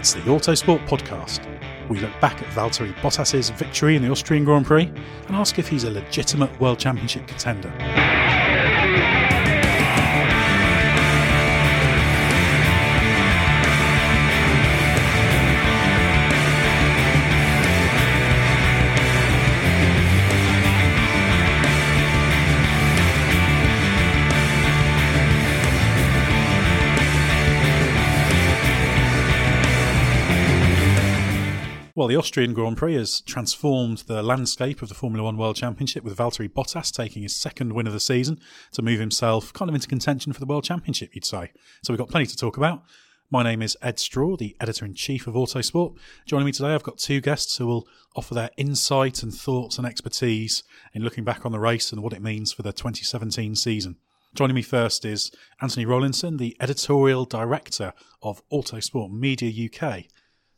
It's the Autosport Podcast. We look back at Valtteri Bottas's victory in the Austrian Grand Prix and ask if he's a legitimate World Championship contender. Well, the Austrian Grand Prix has transformed the landscape of the Formula One World Championship with Valtteri Bottas taking his second win of the season to move himself kind of into contention for the World Championship, you'd say. So we've got plenty to talk about. My name is Ed Straw, the editor in chief of Autosport. Joining me today, I've got two guests who will offer their insight and thoughts and expertise in looking back on the race and what it means for the 2017 season. Joining me first is Anthony Rollinson, the editorial director of Autosport Media UK.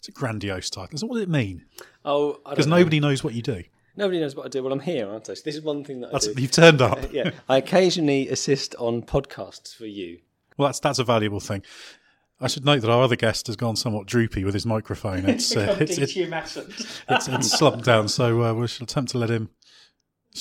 It's a grandiose title. So what does it mean? Oh, Because know. nobody knows what you do. Nobody knows what I do. Well, I'm here, aren't I? So this is one thing that That's, I do. you've turned up. yeah, I occasionally assist on podcasts for you. Well, that's that's a valuable thing. I should note that our other guest has gone somewhat droopy with his microphone. It's uh, it's, it's, it's, it's slumped down, so uh, we shall attempt to let him.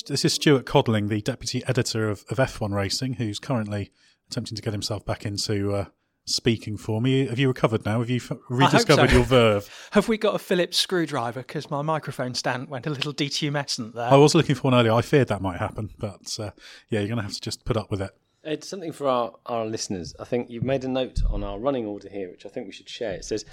This is Stuart Codling, the deputy editor of, of F1 Racing, who's currently attempting to get himself back into uh, speaking for me. Have you recovered now? Have you rediscovered so. your verve? Have we got a Phillips screwdriver? Because my microphone stand went a little detumescent there. I was looking for one earlier. I feared that might happen, but uh, yeah, you're going to have to just put up with it. It's something for our, our listeners. I think you've made a note on our running order here, which I think we should share. It says,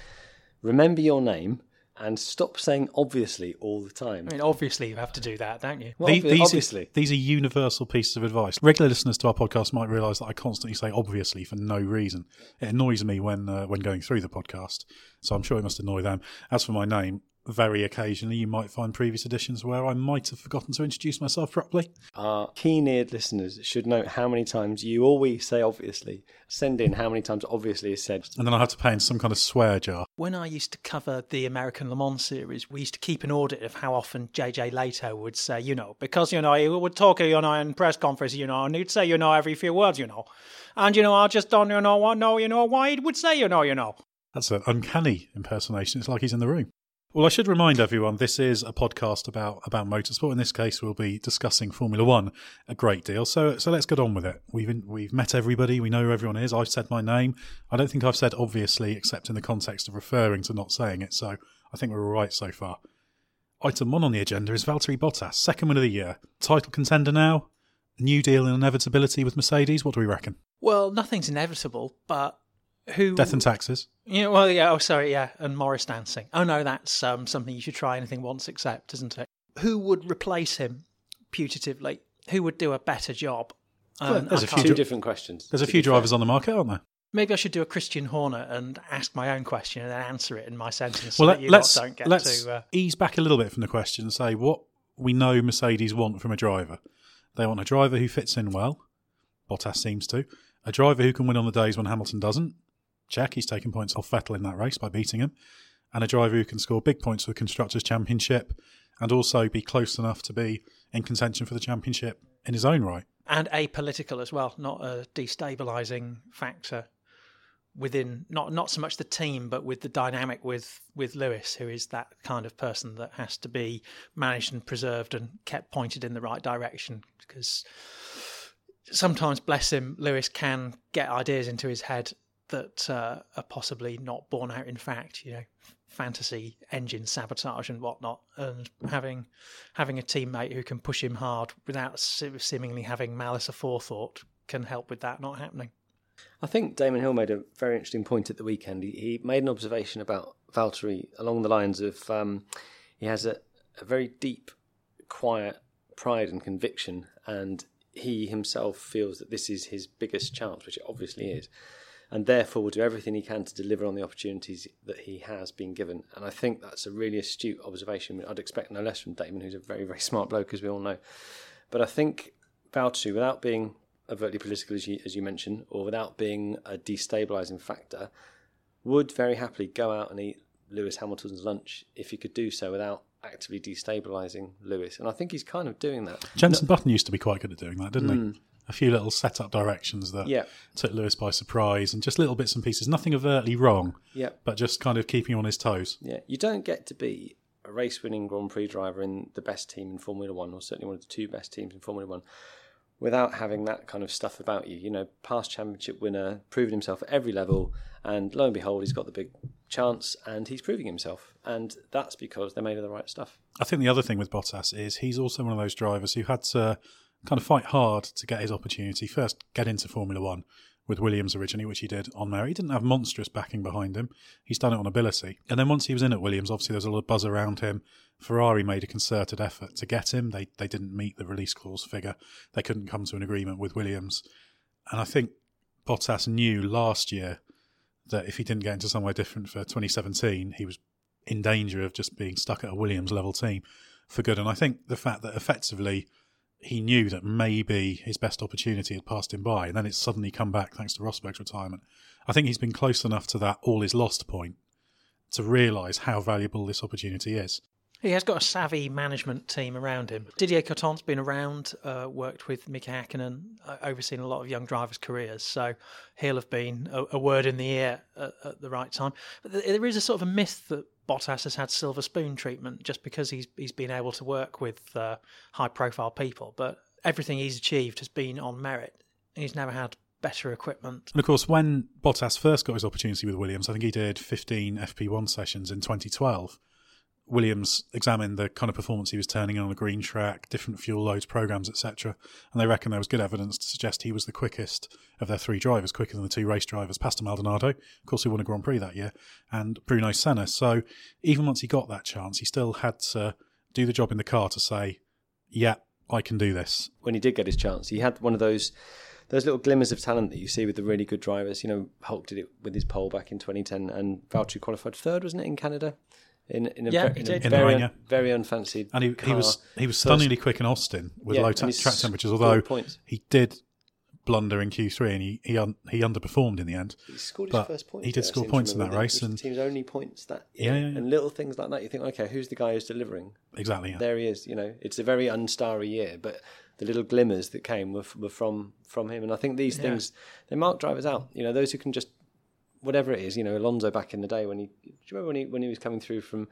"Remember your name and stop saying obviously all the time." I mean, obviously you have to do that, don't you? Well, The- obvi- these, obviously. Are, these are universal pieces of advice. Regular listeners to our podcast might realise that I constantly say obviously for no reason. It annoys me when uh, when going through the podcast, so I'm sure it must annoy them. As for my name, very occasionally you might find previous editions where I might have forgotten to introduce myself properly. Our keen-eared listeners should note how many times you always say obviously. Send in how many times obviously is said. And then I have to pay in some kind of swear jar. When I used to cover the American Le Mans series, we used to keep an audit of how often JJ Lehto would say, you know, because, you know, he would talk, you know, in press conference, you know, and he'd say, you know, every few words, you know. And, you know, I just don't, you know, want know, you know, why he would say, you know, you know. That's an uncanny impersonation. It's like he's in the room. Well, I should remind everyone this is a podcast about about motorsport. In this case, we'll be discussing Formula One a great deal. So, so let's get on with it. We've we've met everybody. We know who everyone is. I've said my name. I don't think I've said obviously, except in the context of referring to not saying it. So, I think we're all right so far. Item one on the agenda is Valtteri Bottas, second win of the year, title contender now. New deal and inevitability with Mercedes. What do we reckon? Well, nothing's inevitable, but who Death and taxes. Yeah, well, yeah. Oh, sorry, yeah. And Morris dancing. Oh no, that's um, something you should try anything once except, isn't it? Who would replace him putatively? Who would do a better job? Um, Well, there's I a few Two dri- different questions. There's a few be fair. drivers on the market, aren't there? Maybe I should do a Christian Horner and ask my own question and then answer it in my sentence. Well, so let, that you lot let's don't get let's to. Uh, ease back a little bit from the question and say what we know Mercedes want from a driver. They want a driver who fits in well. Bottas seems to. A driver who can win on the days when Hamilton doesn't. Check, he's taken points off Vettel in that race by beating him. And a driver who can score big points for the Constructors' Championship and also be close enough to be in contention for the championship in his own right. and apolitical as well, not a destabilizing factor within not not so much the team, but with the dynamic with with Lewis, who is that kind of person that has to be managed and preserved and kept pointed in the right direction. Because sometimes, bless him, Lewis can get ideas into his head that uh, are possibly not borne out in fact. You know, fantasy engine sabotage and whatnot, and having having a teammate who can push him hard without seemingly having malice aforethought can help with that not happening. I think Damon Hill made a very interesting point at the weekend. He, he made an observation about Valtteri along the lines of um, he has a, a very deep, quiet pride and conviction, and he himself feels that this is his biggest chance, which it obviously is, and therefore will do everything he can to deliver on the opportunities that he has been given. And I think that's a really astute observation. I'd expect no less from Damon, who's a very, very smart bloke, as we all know. But I think Valtteri, without being overtly political, as you, as you mentioned, or without being a destabilising factor, would very happily go out and eat Lewis Hamilton's lunch if he could do so without actively destabilising Lewis. And I think he's kind of doing that. Jenson Button used to be quite good at doing that, didn't he? Hmm. A few little setup directions that Yeah. took Lewis by surprise and just little bits and pieces, nothing overtly wrong, Yeah. but just kind of keeping him on his toes. Yeah, you don't get to be a race winning Grand Prix driver in the best team in Formula One, or certainly one of the two best teams in Formula One, without having that kind of stuff about you. You know, past championship winner, proven himself at every level, and lo and behold, he's got the big chance and he's proving himself. And that's because they're made of the right stuff. I think the other thing with Bottas is he's also one of those drivers who had to kind of fight hard to get his opportunity. First, get into Formula One with Williams originally, which he did on merit. He didn't have monstrous backing behind him. He's done it on ability. And then once he was in at Williams, obviously there's a lot of buzz around him. Ferrari made a concerted effort to get him. They they didn't meet the release clause figure. They couldn't come to an agreement with Williams. And I think Bottas knew last year that if he didn't get into somewhere different for 2017, he was in danger of just being stuck at a Williams level team for good. And I think the fact that effectively he knew that maybe his best opportunity had passed him by, and then it's suddenly come back thanks to Rosberg's retirement. I think he's been close enough to that all is lost point to realise how valuable this opportunity is. He has got a savvy management team around him. Didier Coton's been around, uh, worked with Mika Hakkinen, uh, overseen a lot of young drivers' careers, so he'll have been a, a word in the ear at, at the right time. But there is a sort of a myth that Bottas has had silver spoon treatment just because he's he's been able to work with uh, high-profile people, but everything he's achieved has been on merit. He's never had better equipment. And of course, when Bottas first got his opportunity with Williams, I think he did 15 FP1 sessions in 2012. Williams examined the kind of performance he was turning in on the green track, different fuel loads, programs, etc. And they reckon there was good evidence to suggest he was the quickest of their three drivers, quicker than the two race drivers, Pastor Maldonado, of course, who won a Grand Prix that year, and Bruno Senna. So even once he got that chance, he still had to do the job in the car to say, yeah, I can do this. When he did get his chance, he had one of those those little glimmers of talent that you see with the really good drivers. You know, Hulk did it with his pole back in 2010, and Valtteri qualified third, wasn't it, in Canada? In, in a, Yeah, ve- in did. a In very, rain, yeah. very unfancied And he, he was he was First- stunningly quick in Austin with Yeah, low and ta- track temperatures, although he did blunder in Q3 and he he, un, he underperformed in the end. He scored his first points. he did there, score points in that race and- team's only points that Yeah, yeah, yeah. and little things like that. You think, okay, who's the guy who's delivering? Exactly. Yeah. There he is. You know, it's a very unstarry year, but the little glimmers that came were, were from from him. And I think these things they mark drivers out. You know, those who can just whatever it is, you know, Alonso back in the day when he, do you remember when he when he was coming through from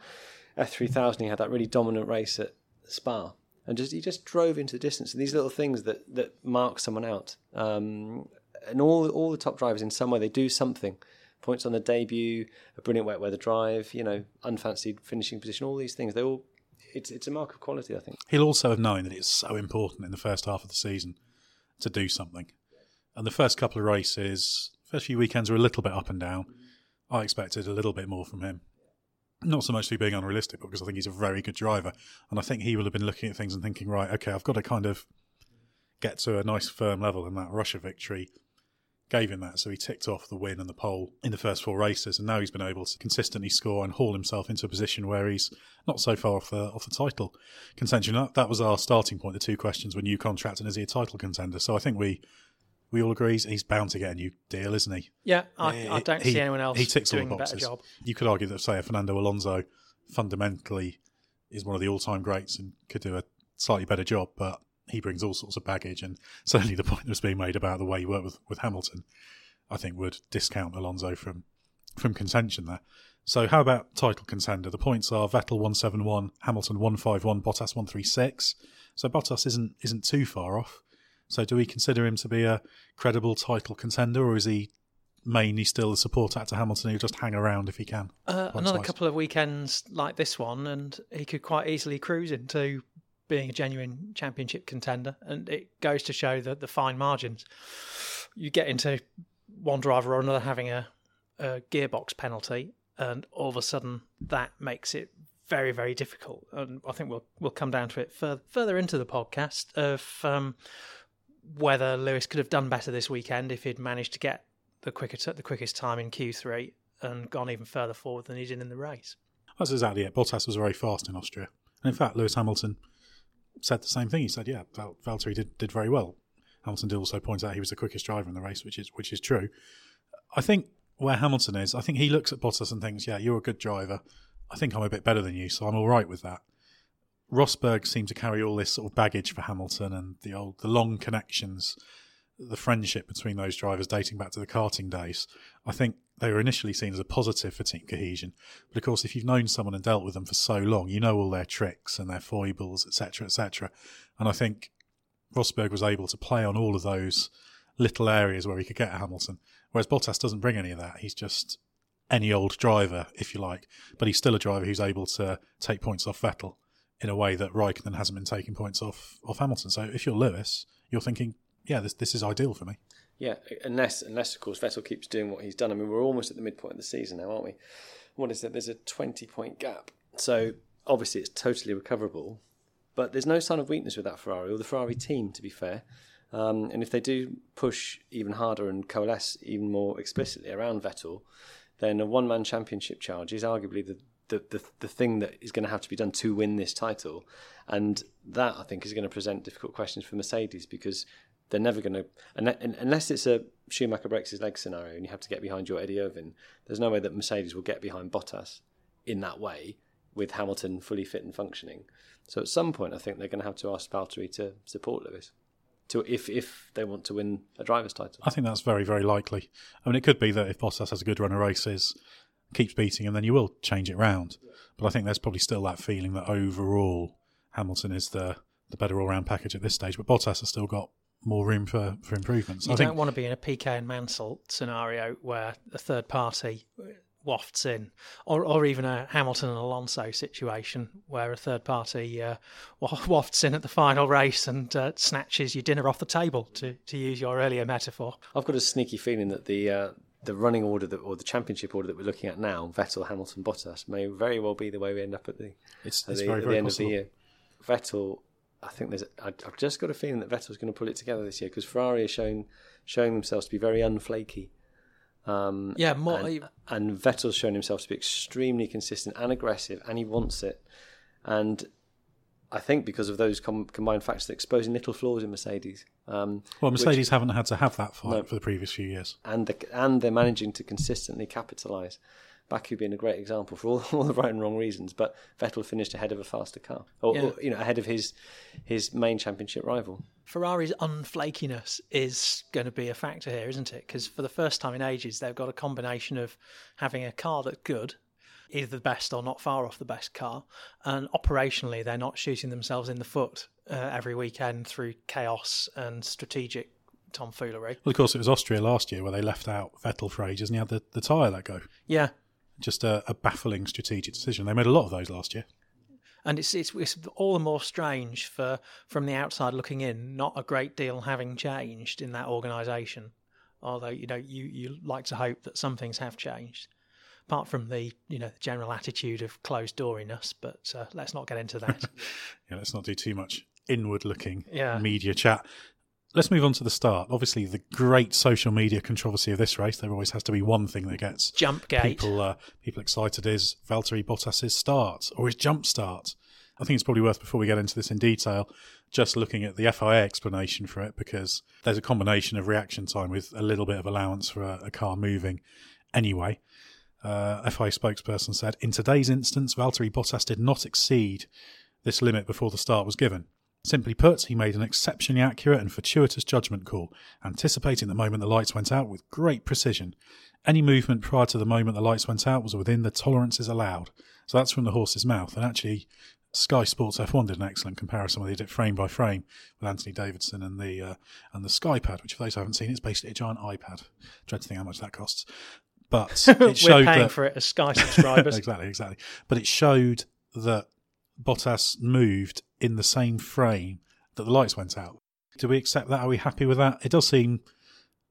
F3000, he had that really dominant race at Spa, and just he just drove into the distance. And these little things that that mark someone out, um, and all all the top drivers in some way they do something. Points on the debut, a brilliant wet weather drive, you know, unfancied finishing position, all these things. They all, it's it's a mark of quality, I think. He'll also have known that it's so important in the first half of the season to do something. And the first couple of races, first few weekends were a little bit up and down. I expected a little bit more from him. Not so much through being unrealistic, but because I think he's a very good driver. And I think he will have been looking at things and thinking, right, okay, I've got to kind of get to a nice firm level. And that Russia victory gave him that. So he ticked off the win and the pole in the first four races. And now he's been able to consistently score and haul himself into a position where he's not so far off the, off the title contention. That, that was our starting point, the two questions were new contract and is he a title contender? So I think we we all agree he's bound to get a new deal, isn't he? Yeah, I, I don't he, see anyone else he ticks all doing the a better boxes. job. You could argue that, say, a Fernando Alonso fundamentally is one of the all-time greats and could do a slightly better job, but he brings all sorts of baggage, and certainly the point that was being made about the way he worked with, with Hamilton, I think would discount Alonso from from contention there. So how about title contender? The points are Vettel one seven one, Hamilton one five one, Bottas one three six. So Bottas isn't isn't too far off. So do we consider him to be a credible title contender, or is he mainly still a support act to Hamilton who just hang around if he can? Uh, another twice. couple of weekends like this one, and he could quite easily cruise into being a genuine championship contender. And it goes to show that the fine margins. You get into one driver or another having a, a gearbox penalty, and all of a sudden that makes it very, very difficult. And I think we'll we'll come down to it further further into the podcast of um, whether Lewis could have done better this weekend if he'd managed to get the quicker the quickest time in Q3 and gone even further forward than he did in the race. That's exactly it. Bottas was very fast in Austria. And in fact, Lewis Hamilton said the same thing. He said, yeah, Val- Valtteri did, did very well. Hamilton did also point out he was the quickest driver in the race, which is which is true. I think where Hamilton is, I think he looks at Bottas and thinks, yeah, you're a good driver. I think I'm a bit better than you, so I'm all right with that. Rosberg seemed to carry all this sort of baggage for Hamilton and the old, the long connections, the friendship between those drivers dating back to the karting days. I think they were initially seen as a positive for team cohesion, but of course, if you've known someone and dealt with them for so long, you know all their tricks and their foibles, etc., etc. And I think Rosberg was able to play on all of those little areas where he could get Hamilton, whereas Bottas doesn't bring any of that. He's just any old driver, if you like, but he's still a driver who's able to take points off Vettel in a way that Raikkonen hasn't been taking points off off Hamilton. So if you're Lewis, you're thinking, yeah, this this is ideal for me. Yeah, unless unless of course Vettel keeps doing what he's done. I mean, we're almost at the midpoint of the season now, aren't we? What is it? There's a 20 point gap. So obviously it's totally recoverable, but there's no sign of weakness with that Ferrari or the Ferrari team, to be fair. Um, and if they do push even harder and coalesce even more explicitly around Vettel, then a one man championship charge is arguably the, the, the, the thing that is going to have to be done to win this title. And that, I think, is going to present difficult questions for Mercedes because they're never going to, unless it's a Schumacher breaks his leg scenario and you have to get behind your Eddie Irvine, there's no way that Mercedes will get behind Bottas in that way with Hamilton fully fit and functioning. So at some point, I think they're going to have to ask Valtteri to support Lewis. To if if they want to win a driver's title, I think that's very very likely. I mean, it could be that if Bottas has a good run of races, keeps beating him, then you will change it round. But I think there's probably still that feeling that overall Hamilton is the the better all round package at this stage. But Bottas has still got more room for, for improvements. You I don't think want to be in a Piquet and Mansell scenario where a third party wafts in, or or even a Hamilton and Alonso situation where a third party uh, wafts in at the final race and uh, snatches your dinner off the table, to to use your earlier metaphor. I've got a sneaky feeling that the uh, the running order that, or the championship order that we're looking at now, Vettel, Hamilton, Bottas, may very well be the way we end up at the it's, at it's the, very at very the end possible. of the year. Vettel, I think there's. I, I've just got a feeling that Vettel's going to pull it together this year because Ferrari are showing showing themselves to be very unflaky. Um, Yeah, more. and, and Vettel's shown himself to be extremely consistent and aggressive, and he wants it. And I think because of those com- combined factors, they're exposing little flaws in Mercedes. Um, Well, which- Mercedes haven't had to have that fight No. for the previous few years. and the, and they're managing to consistently capitalise. Baku being a great example for all, all the right and wrong reasons, but Vettel finished ahead of a faster car, or, Yeah. or, you know ahead of his his main championship rival. Ferrari's unflakiness is going to be a factor here, isn't it? Because for the first time in ages, they've got a combination of having a car that's good, either the best or not far off the best car, and operationally, they're not shooting themselves in the foot uh, every weekend through chaos and strategic tomfoolery. Well, of course, it was Austria last year where they left out Vettel for ages and he had the, the tyre let go. Yeah, Just a, a baffling strategic decision. They made a lot of those last year. and it's, it's it's all the more strange for from the outside looking in, not a great deal having changed in that organisation. Although you know you you like to hope that some things have changed, apart from the you know the general attitude of closed dooriness. But uh, let's not get into that. Yeah, let's not do too much inward looking Yeah. media chat. Let's move on to the start. Obviously, the great social media controversy of this race, there always has to be one thing that gets Jumpgate. people uh, people excited is Valtteri Bottas's start or his jump start. I think it's probably worth before we get into this in detail, just looking at the FIA explanation for it because there's a combination of reaction time with a little bit of allowance for a, a car moving. Anyway, uh, FIA spokesperson said in today's instance, Valtteri Bottas did not exceed this limit before the start was given. Simply put, he made an exceptionally accurate and fortuitous judgment call, anticipating the moment the lights went out with great precision. Any movement prior to the moment the lights went out was within the tolerances allowed. So that's from the horse's mouth. And actually, Sky Sports F1 did an excellent comparison where they did it frame by frame with Anthony Davidson and the uh, and the Skypad, which for those who haven't seen, it's basically a giant iPad. Dread to think how much that costs. But it We're showed paying that, for it as Sky subscribers. exactly, exactly. But it showed that Bottas moved in the same frame that the lights went out. Do we accept that? Are we happy with that? It does seem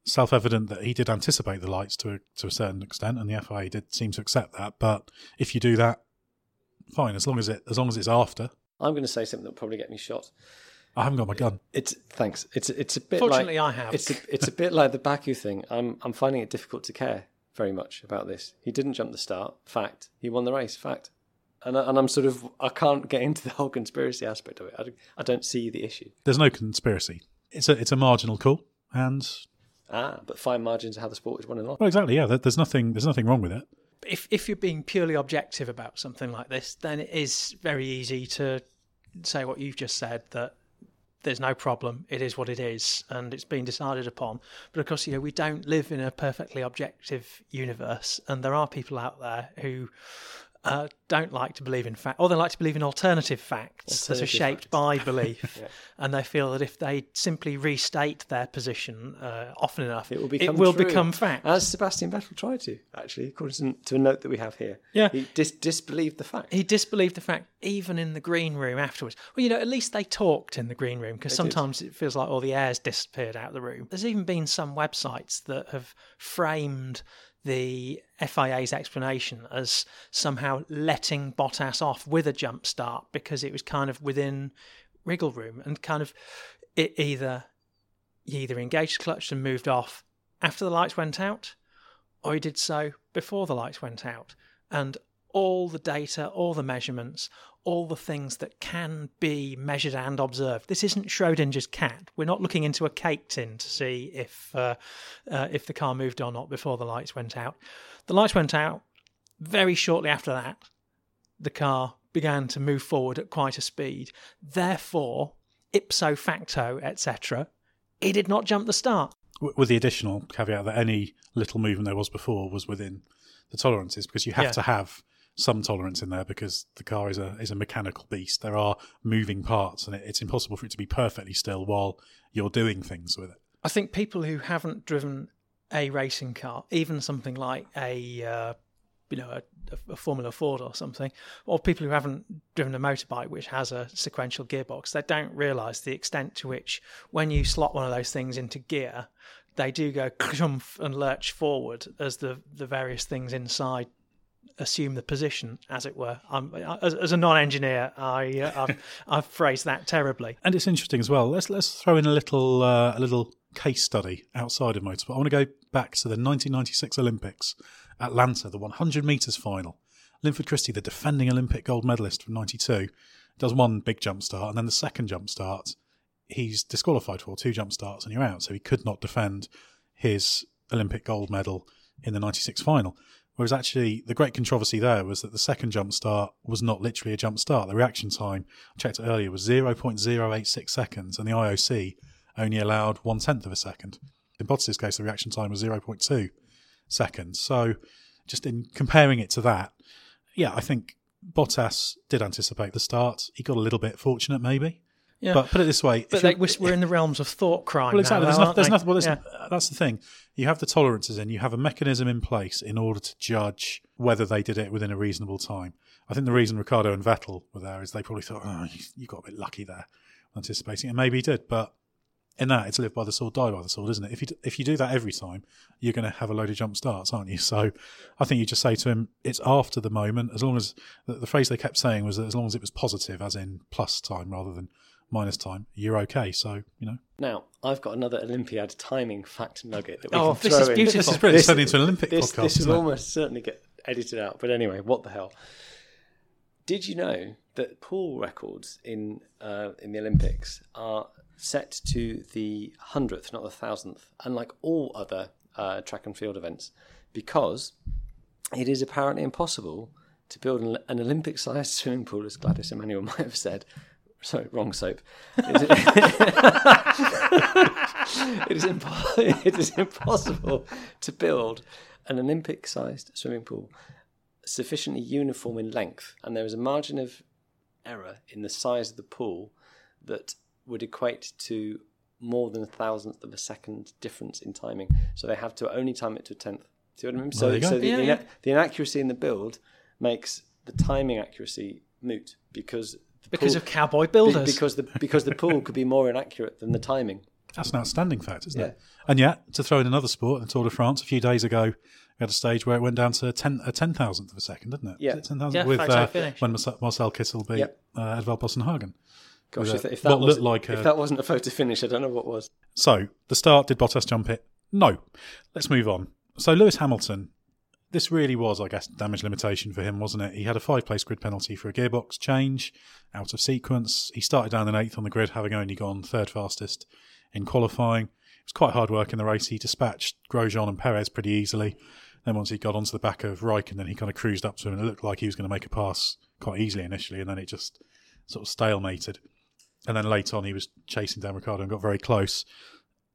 self-evident that he did anticipate the lights to a, to a certain extent, and the FIA did seem to accept that. But if you do that, fine, as long as it as long as it's after. I'm going to say something that'll probably get me shot. I haven't got my gun. It's thanks. It's it's a bit. Fortunately, like, I have. It's a, it's a bit like the Baku thing. I'm I'm finding it difficult to care very much about this. He didn't jump the start. Fact. He won the race. Fact. And I, and I'm sort of I can't get into the whole conspiracy aspect of it. I, don't- I don't see the issue. There's no conspiracy. It's a it's a marginal call, and Ah, but fine margins are how the sport is won and lost. well, exactly, yeah. There's nothing there's nothing wrong with it. if if you're being purely objective about something like this, then it is very easy to say what you've just said that there's no problem. It is what it is, and it's been decided upon. But of course, you know we don't live in a perfectly objective universe, and there are people out there who. Uh, don't like to believe in fact, or they like to believe in alternative facts that are shaped facts. by belief, and they feel that if they simply restate their position uh, often enough, It will become it will become fact. As Sebastian Vettel tried to, actually, according to, to a note that we have here. Yeah. He dis- disbelieved the fact. he disbelieved the fact even in the green room afterwards. Well, you know, at least they talked in the green room because sometimes it feels like all the air's disappeared out of the room. There's even been some websites that have framed the FIA's explanation as somehow letting Bottas off with a jump start because it was kind of within wriggle room and kind of it either he either engaged clutch and moved off after the lights went out or he did so before the lights went out. And all the data, all the measurements, all the things that can be measured and observed. This isn't Schrodinger's cat. We're not looking into a cake tin to see if uh, uh, if the car moved or not before the lights went out. The lights went out very shortly after that. The car began to move forward at quite a speed. Therefore, ipso facto, etc., he did not jump the start. With the additional caveat that any little movement there was before was within the tolerances because you have Yeah. to have some tolerance in there because the car is a is a mechanical beast. There are moving parts, and it, it's impossible for it to be perfectly still while you're doing things with it. I think people who haven't driven a racing car, even something like a uh, you know a, a Formula Ford or something, or people who haven't driven a motorbike which has a sequential gearbox, they don't realise the extent to which when you slot one of those things into gear, they do go and lurch forward as the the various things inside assume the position, as it were. I'm, as, as a non-engineer, I uh, I've, I've phrased that terribly. And it's interesting as well. Let's let's throw in a little uh, a little case study outside of motorsport. I want to go back to the 1996 Olympics, Atlanta, the 100 meters final. Linford Christie, the defending Olympic gold medalist from '92, does one big jump start, and then the second jump start, he's disqualified for two jump starts, and you're out. So he could not defend his Olympic gold medal in the '96 final. Whereas actually, the great controversy there was that the second jump start was not literally a jump start. The reaction time, I checked earlier, was 0.086 seconds, and the IOC only allowed one tenth of a second. In Bottas' case, the reaction time was 0.2 seconds. So, just in comparing it to that, yeah, I think Bottas did anticipate the start. He got a little bit fortunate, maybe. Yeah. But put it this way, But like, we're, in the realms of thought crime. well, exactly. Now, there's, no, there's nothing. Well, uh, that's the thing. You have the tolerances in. You have a mechanism in place in order to judge whether they did it within a reasonable time. I think the reason Ricciardo and Vettel were there is they probably thought, oh, you, you got a bit lucky there, anticipating, and maybe he did. But in that, it's live by the sword, die by the sword, isn't it? If you if you do that every time, you're going to have a load of jump starts, aren't you? So I think you just say to him, it's after the moment. As long as the, the phrase they kept saying was that as long as it was positive, as in plus time rather than minus time, you're okay. So you know. Now, I've got another Olympiad timing fact nugget that we Oh, can this throw is in. beautiful. This is brilliant. It's turned into an Olympic this, podcast, This isn't will almost certainly get edited out. But anyway, what the hell? Did you know that pool records in uh, in the Olympics are set to the hundredth, not the thousandth, unlike all other uh, track and field events, because it is apparently impossible to build an, an Olympic-sized swimming pool, as Gladys Emmanuel might have said. Sorry, wrong soap. it is impo- it is impossible to build an Olympic-sized swimming pool sufficiently uniform in length, and there is a margin of error in the size of the pool that would equate to more than a thousandth of a second difference in timing. So they have to only time it to a tenth. See what I mean? So, there you so the, Yeah, the, yeah. the inaccuracy in the build makes the timing accuracy moot because the Because pool- of cowboy be- builders. because the because the pool could be more inaccurate than the timing. That's an outstanding fact, isn't Yeah. it? And yet, to throw in another sport, the Tour de France, a few days ago, we had a stage where it went down to ten, a ten thousandth of a second, didn't it? Yeah. Was it ten thousandth Yeah, with uh, when Marcel, Marcel Kittel beat Yep. uh, Edvald Boasson Hagen. Gosh, if, a- if that was looked like if a- that wasn't a photo finish, I don't know what was. So the start did Bottas jump it? No. Let's move on. So Lewis Hamilton, this really was, I guess, damage limitation for him, wasn't it? He had a five-place grid penalty for a gearbox change out of sequence. He started down in eighth on the grid, having only gone third fastest in qualifying. It was quite hard work in the race. He dispatched Grosjean and Perez pretty easily. Then once he got onto the back of Raikkonen, he kind of cruised up to him, and it looked like he was going to make a pass quite easily initially, and then it just sort of stalemated. And then late on, he was chasing down Ricciardo and got very close.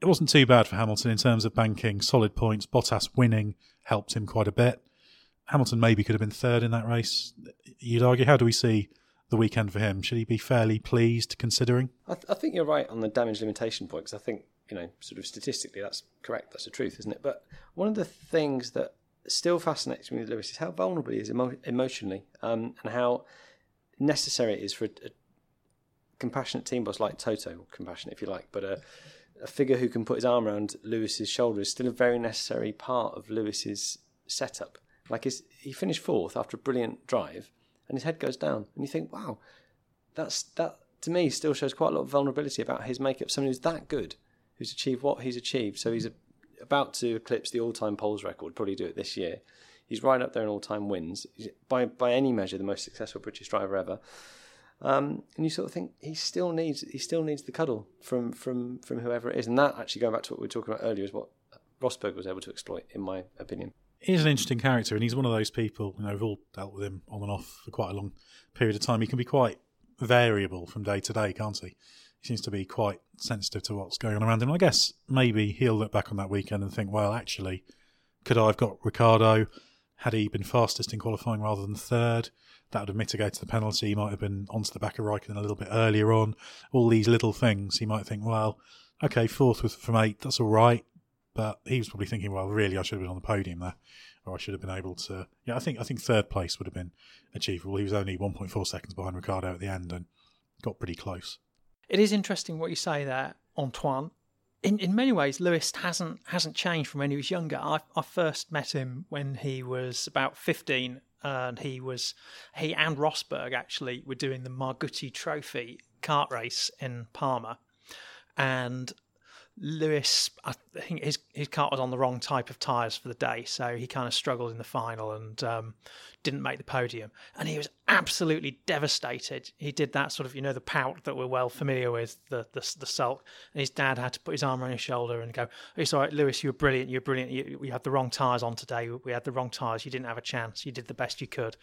It wasn't too bad for Hamilton in terms of banking solid points. Bottas winning helped him quite a bit. Hamilton maybe could have been third in that race. You'd argue, how do we see the weekend for him? Should he be fairly pleased considering? I, th- I think you're right on the damage limitation point because I think you know, sort of statistically, that's correct. That's the truth, isn't it? But one of the things that still fascinates me with Lewis is how vulnerable he is emo- emotionally, um, and how necessary it is for a, a compassionate team boss like Toto, compassionate if you like, but a, a figure who can put his arm around Lewis's shoulder is still a very necessary part of Lewis's setup. Like his, he finished fourth after a brilliant drive, and his head goes down, and you think, wow, that's that to me still shows quite a lot of vulnerability about his makeup. Someone who's that good, who's achieved what he's achieved, so he's a, about to eclipse the all-time polls record. Probably do it this year. He's right up there in all-time wins. He's by by any measure the most successful British driver ever. Um, and you sort of think he still needs he still needs the cuddle from from from whoever it is, and that actually going back to what we were talking about earlier is what Rosberg was able to exploit, in my opinion. He's an interesting character, and he's one of those people. You know, we've all dealt with him on and off for quite a long period of time. He can be quite variable from day to day, can't he? He seems to be quite sensitive to what's going on around him. I guess maybe he'll look back on that weekend and think, well, actually, could I have got Ricciardo? Had he been fastest in qualifying rather than third, that would have mitigated the penalty. He might have been onto the back of Raikkonen a little bit earlier on. All these little things, he might think, well, okay, fourth with, from eight, that's all right. But he was probably thinking, well, really, I should have been on the podium there, or I should have been able to. Yeah, I think I think third place would have been achievable. He was only 1.4 seconds behind Ricciardo at the end and got pretty close. It is interesting what you say there, Antoine. In in many ways, Lewis hasn't hasn't changed from when he was younger. I I first met him when he was about fifteen, and he was he and Rosberg actually were doing the Margutti Trophy kart race in Parma, and Lewis, I think his his car was on the wrong type of tyres for the day, so he kind of struggled in the final and um, didn't make the podium. And he was absolutely devastated. He did that sort of, you know, the pout that we're well familiar with, the the, the sulk. And his dad had to put his arm on his shoulder and go, "It's all right, Lewis. You were brilliant. You were brilliant. You, you had the wrong tyres on today. We had the wrong tyres. You didn't have a chance. You did the best you could."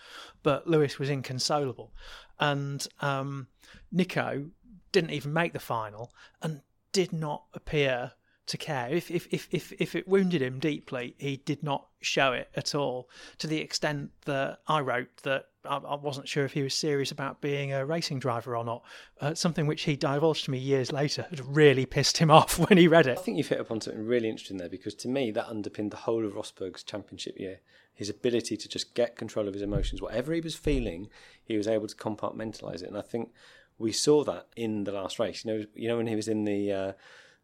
But Lewis was inconsolable, and um, Nico didn't even make the final and did not appear to care. If, if, if, if, if it wounded him deeply, he did not show it at all, to the extent that I wrote that I, I wasn't sure if he was serious about being a racing driver or not. Uh, something which he divulged to me years later had really pissed him off when he read it. I think you've hit upon something really interesting there because to me that underpinned the whole of Rosberg's championship year. His ability to just get control of his emotions. Whatever he was feeling, he was able to compartmentalize it. And I think we saw that in the last race. You know, you know when he was in the uh,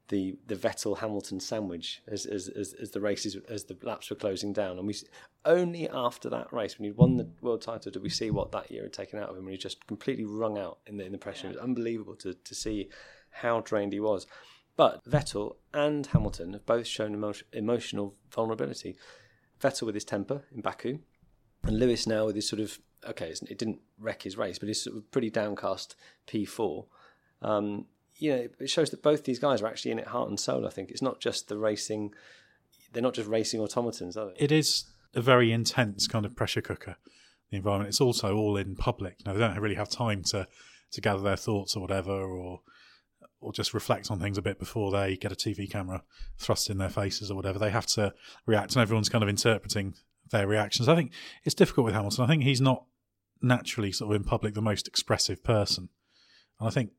the the Vettel Hamilton sandwich as, as as as the races as the laps were closing down, and we only after that race when he'd won the world title did we see what that year had taken out of him, and he just completely wrung out in the in the pressure. Yeah. It was unbelievable to to see how drained he was. But Vettel and Hamilton have both shown emo- emotional vulnerability. Vettel with his temper in Baku, and Lewis now with his sort of okay, it didn't wreck his race, but sort of pretty downcast P4. Um, you know, it shows that both these guys are actually in it heart and soul. I think it's not just the racing; they're not just racing automatons, are they? It is a very intense kind of pressure cooker. The environment. It's also all in public. You know, they don't really have time to to gather their thoughts or whatever, or or just reflect on things a bit before they get a TV camera thrust in their faces or whatever. They have to react, and everyone's kind of interpreting their reactions. I think it's difficult with Hamilton. I think he's not naturally sort of in public the most expressive person. And I think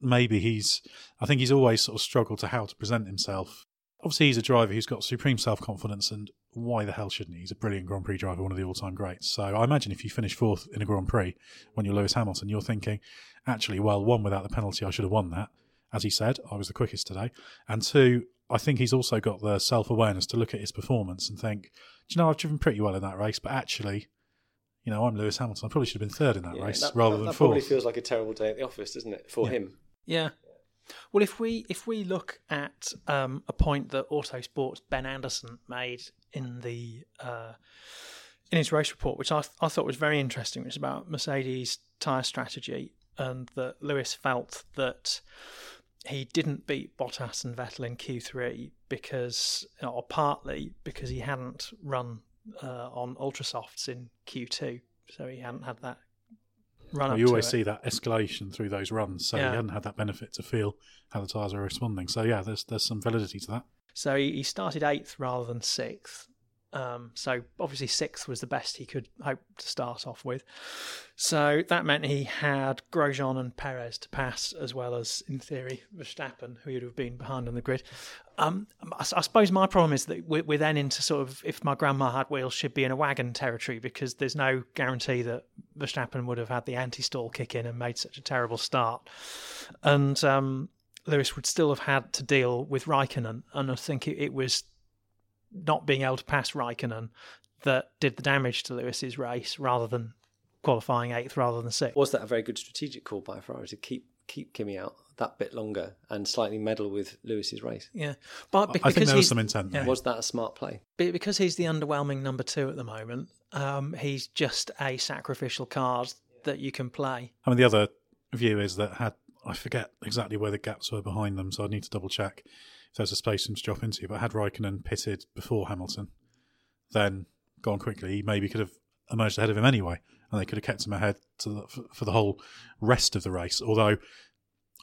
maybe he's I think he's always sort of struggled to how to present himself. Obviously he's a driver who's got supreme self confidence and why the hell shouldn't he? He's a brilliant Grand Prix driver, one of the all time greats. So I imagine if you finish fourth in a Grand Prix when you're Lewis Hamilton, you're thinking, actually, well, one without the penalty, I should have won that. As he said, I was the quickest today. And two, I think he's also got the self awareness to look at his performance and think, do you know, I've driven pretty well in that race, but actually, you know, I'm Lewis Hamilton. I probably should have been third in that yeah, race that, rather that, than that fourth. Probably feels like a terrible day at the office, doesn't it, for yeah. him? Yeah. Well, if we if we look at um, a point that Autosport's Ben Anderson made in the uh, in his race report, which I I thought was very interesting, which is about Mercedes tyre strategy, and that Lewis felt that he didn't beat Bottas and Vettel in Q3 because, or partly because he hadn't run uh, on ultra softs in Q2, so he hadn't had that run. Well, you always see that escalation through those runs, so yeah. he hadn't had that benefit to feel how the tyres are responding. So yeah, there's there's some validity to that. So he started eighth rather than sixth, um, so obviously sixth was the best he could hope to start off with. So that meant he had Grosjean and Perez to pass, as well as in theory Verstappen, who would have been behind on the grid. Um, I, I, suppose my problem is that we're, we're, then into sort of if my grandma had wheels, she'd be in a wagon territory because there's no guarantee that Verstappen would have had the anti-stall kick in and made such a terrible start, and um, Lewis would still have had to deal with Raikkonen, and I think it, it was not being able to pass Raikkonen that did the damage to Lewis's race rather than qualifying eighth rather than sixth. Was that a very good strategic call by Ferrari to keep keep Kimi out that bit longer and slightly meddle with Lewis's race? Yeah, but because I think there was some intent. Yeah. Was that a smart play? Because he's the underwhelming number two at the moment. Um, he's just a sacrificial card that you can play. I mean, the other view is that had I forget exactly where the gaps were behind them, so I need to double check if there's a space for him to drop into. But had Raikkonen pitted before Hamilton, then gone quickly, he maybe could have emerged ahead of him anyway, and they could have kept him ahead the, for, for the whole rest of the race. Although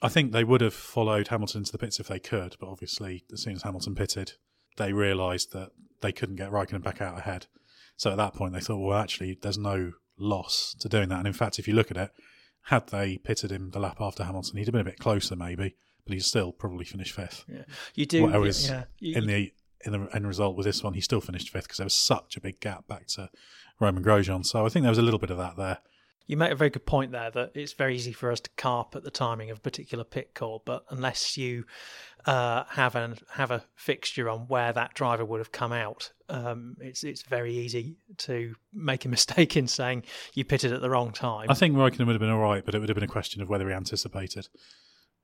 I think they would have followed Hamilton into the pits if they could, but obviously as soon as Hamilton pitted, they realised that they couldn't get Raikkonen back out ahead. So at that point, they thought, well, actually, there's no loss to doing that. And in fact, if you look at it, had they pitted him the lap after Hamilton, he'd have been a bit closer maybe, but he's still probably finished fifth. Yeah, you do. Whereas yeah, you, in the in the end result with this one, he still finished fifth because there was such a big gap back to Romain Grosjean. So I think there was a little bit of that there. You make a very good point there that it's very easy for us to carp at the timing of a particular pit call, but unless you uh, have an have a fixture on where that driver would have come out, um, it's it's very easy to make a mistake in saying you pitted at the wrong time. I think Raikkonen would have been all right, but it would have been a question of whether he anticipated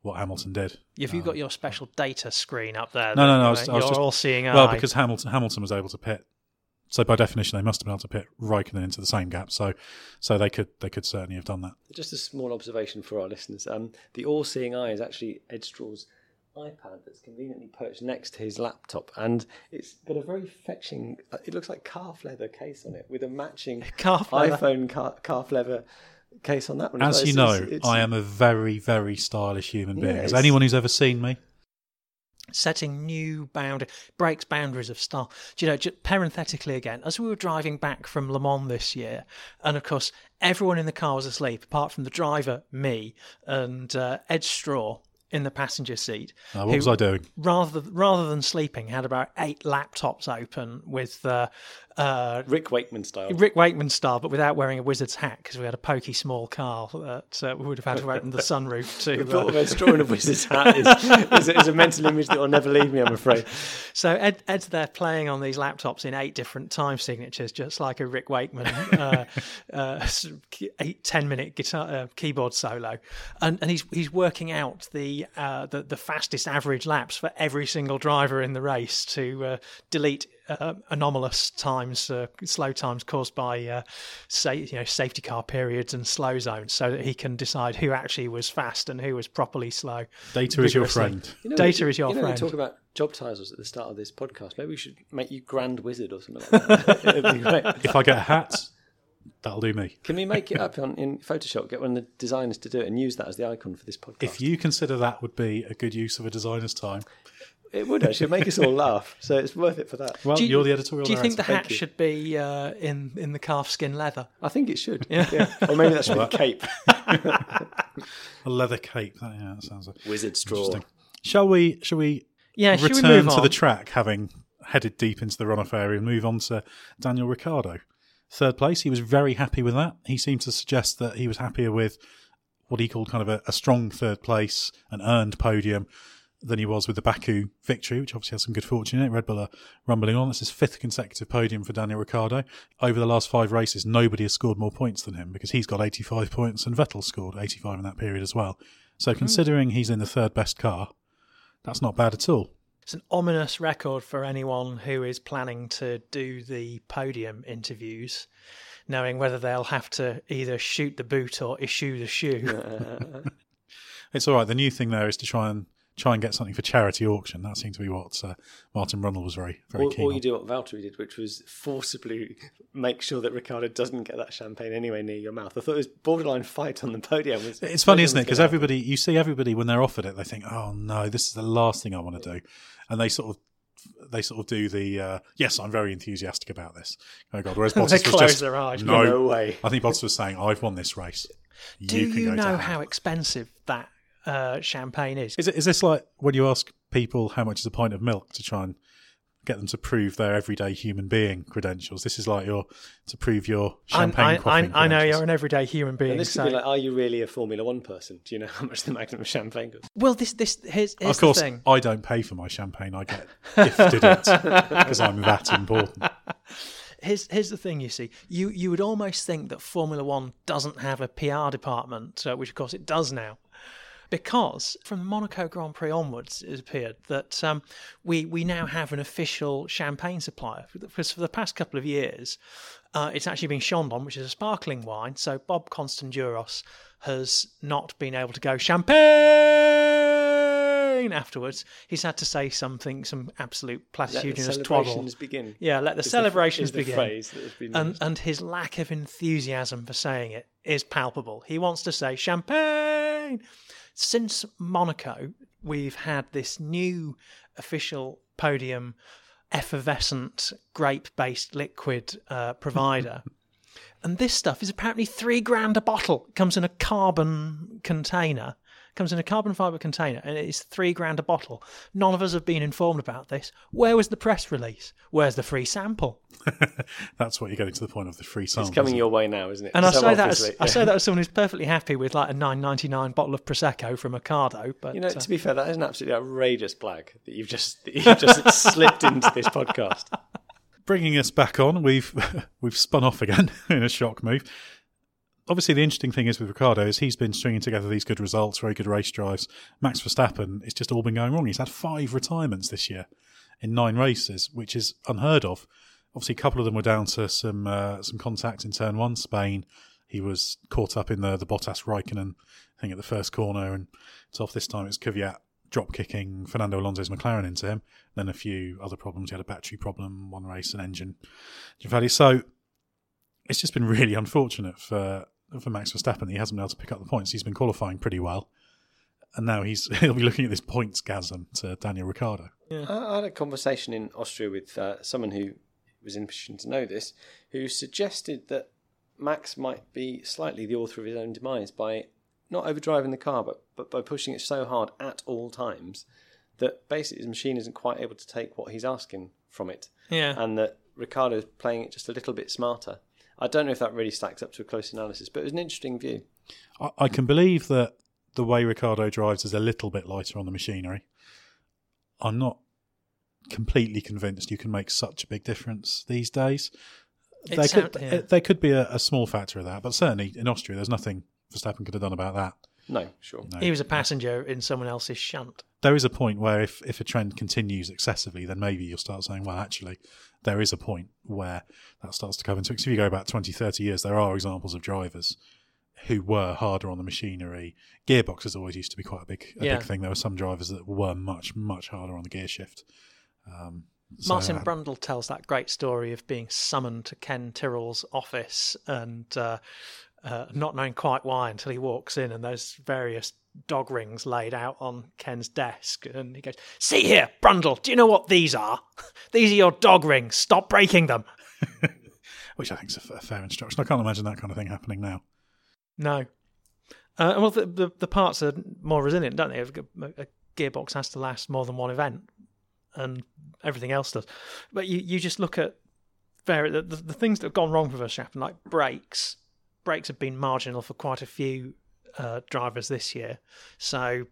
what Hamilton did. Have you got your special data screen up there? No, no, no. I that, was, I was your just, all-seeing well eye? because Hamilton Hamilton was able to pit. So by definition, they must have been able to pit Raikkonen into the same gap. So, so they could they could certainly have done that. Just a small observation for our listeners. Um, the all-seeing eye is actually Ed Straw's iPad that's conveniently perched next to his laptop, and it's got a very fetching. uh, It looks like calf leather case on it with a matching Calf leather. iPhone calf leather case on that one. as As you know, it's- it's- I am a very very stylish human Yeah, being. As it's- anyone who's ever seen me, setting new bound breaks boundaries of style. Do you know, just parenthetically again, as we were driving back from Le Mans this year, and of course everyone in the car was asleep apart from the driver, me, and uh, Ed Straw in the passenger seat. uh, what who, was I doing? Rather rather than sleeping, had about eight laptops open with uh, uh, Rick Wakeman style. Rick Wakeman style, but without wearing a wizard's hat because we had a pokey small car that uh, we would have had to open the sunroof to. The thought Uh, of Straw in a wizard's hat is, is, a, is a mental image that will never leave me. I'm afraid. So Ed, Ed's there playing on these laptops in eight different time signatures, just like a Rick Wakeman uh, uh, eight ten minute guitar uh, keyboard solo, and and he's he's working out the uh, the the fastest average laps for every single driver in the race to uh, delete. Uh, anomalous times, uh, slow times caused by, uh, say, you know, safety car periods and slow zones, so that he can decide who actually was fast and who was properly slow. Data is your friend. You know, Data we- is your you know, friend. We talk about job titles at the start of this podcast. Maybe we should make you Grand Wizard or something like that. It'd be great. If I get a hat, that'll do me. Can we make it up on, in Photoshop? Get one of the designers to do it and use that as the icon for this podcast. If you consider that would be a good use of a designer's time, it would actually make us all laugh, so it's worth it for that. well, Do you- you, are the editorial. Do you think the director. hat should be uh, in in the calf skin leather? I think it should. Yeah. Or maybe that should be a cape. a leather cape? That, yeah, that sounds like Wizard straw. Shall we? Shall we? Yeah, should we return move to the track, having headed deep into the runoff area, and move on to Daniel Ricciardo. Third place. He was very happy with that. He seemed to suggest that he was happier with what he called kind of a, a strong third place, an earned podium, than he was with the Baku victory, which obviously has some good fortune in it. Red Bull are rumbling on. It's his fifth consecutive podium for Daniel Ricciardo. Over the last five races, nobody has scored more points than him because he's got 85 points and Vettel scored 85 in that period as well. So hmm. considering he's in the third best car, that's not bad at all. It's an ominous record for anyone who is planning to do the podium interviews, knowing whether they'll have to either shoot the boot or issue the shoe. It's all right. The new thing there is to try and try and get something for charity auction. That seemed to be what uh, Martin Brundle was very very Or, keen or on. you do what Valtteri did, which was forcibly make sure that Ricciardo doesn't get that champagne anywhere near your mouth. I thought it was borderline fight on the podium. Was- It's funny, isn't it? Because gonna everybody, you see everybody when they're offered it, they think, "Oh no, this is the last thing I want to do," and they sort of, they sort of do the, uh, "Yes, I'm very enthusiastic about this." Oh god! Whereas They Bottas was just, their eyes. No, No way. I think Bottas was saying, "I've won this race." do you, can you know how expensive that uh, champagne is? Is it? Is this like when you ask people how much is a pint of milk to try and get them to prove their everyday human being credentials? This is like your to prove your I'm- champagne I, I, quaffing I know you're an everyday human being. And this so- could be like, are you really a Formula One person? Do you know how much the Magnum of champagne costs? well, this this here's, here's Of course, the thing. I don't pay for my champagne. I get gifted it because I'm that important. Here's here's the thing. You see, you you would almost think that Formula One doesn't have a PR department, uh, which of course it does now. Because from the Monaco Grand Prix onwards, it appeared that um, we we now have an official champagne supplier. Because for the past couple of years, uh, it's actually been Chandon, which is a sparkling wine. So Bob Constanduros has not been able to go champagne afterwards. He's had to say something, some absolute Let the platitudinous twaddle. celebrations begin. Yeah, let the Is the- celebrations the begin. phrase that has been and and his lack of enthusiasm for saying it is palpable. He wants to say champagne. Since Monaco, we've had this new official podium effervescent grape-based liquid uh, provider. And this stuff is apparently three grand a bottle. It comes in a carbon container. Comes in a carbon fibre container and it is three grand a bottle. None of us have been informed about this. Where was the press release? Where's the free sample? That's what you're getting to the point of the free sample. It's coming your way now, isn't it? And I say that as, obviously, I say that as someone who's perfectly happy with like a nine ninety nine bottle of prosecco from Ocado. But You know, uh, to be fair, that is an absolutely outrageous blag that you've just that you've just slipped into this podcast. Bringing us back on, we've we've spun off again in a shock move. Obviously the interesting thing is with Ricciardo is he's been stringing together these good results, very good race drives. Max Verstappen, it's just all been going wrong. He's had five retirements this year in nine races, which is unheard of. Obviously, a couple of them were down to some uh, some contact in turn one, Spain. He was caught up in the the Bottas Raikkonen thing at the first corner, and it's off this time. It's Kvyat drop kicking Fernando Alonso's McLaren into him. Then a few other problems. He had a battery problem, one race, an engine. So it's just been really unfortunate for for Max Verstappen. He hasn't been able to pick up the points. He's been qualifying pretty well, and now he's he'll be looking at this points chasm to Daniel Ricciardo. I I had a conversation in Austria with uh, someone who was in a position to know this, who suggested that Max might be slightly the author of his own demise by not overdriving the car, but, but by pushing it so hard at all times that basically his machine isn't quite able to take what he's asking from it. Yeah. And that Ricciardo's playing it just a little bit smarter. I don't know if that really stacks up to a close analysis, but it was an interesting view. I, I can believe that the way Ricciardo drives is a little bit lighter on the machinery. I'm not completely convinced you can make such a big difference these days. It There sound- could, yeah. there could be a, a small factor of that, but certainly in Austria, there's nothing Verstappen could have done about that. No, sure. No. He was a passenger in someone else's shunt. There is a point where if, if a trend continues excessively, then maybe you'll start saying, well, actually, there is a point where that starts to come into it. 'Cause if you go back 20, 30 years, there are examples of drivers who were harder on the machinery. Gearboxes always used to be quite a big, a Yeah. big thing. There were some drivers that were much, much harder on the gear shift. Um, so, Martin uh, Brundle tells that great story of being summoned to Ken Tyrrell's office and uh, uh, not knowing quite why until he walks in and there's various dog rings laid out on Ken's desk. And he goes, See here, Brundle, do you know what these are? these are your dog rings. Stop breaking them. which I think is a f- fair instruction. I can't imagine that kind of thing happening now. No. Uh, well, the, the, the parts are more resilient, don't they? A, a gearbox has to last more than one event, and everything else does. But you, you just look at vari- the, the, the things that have gone wrong for Verstappen, like brakes. Brakes have been marginal for quite a few uh, drivers this year. So,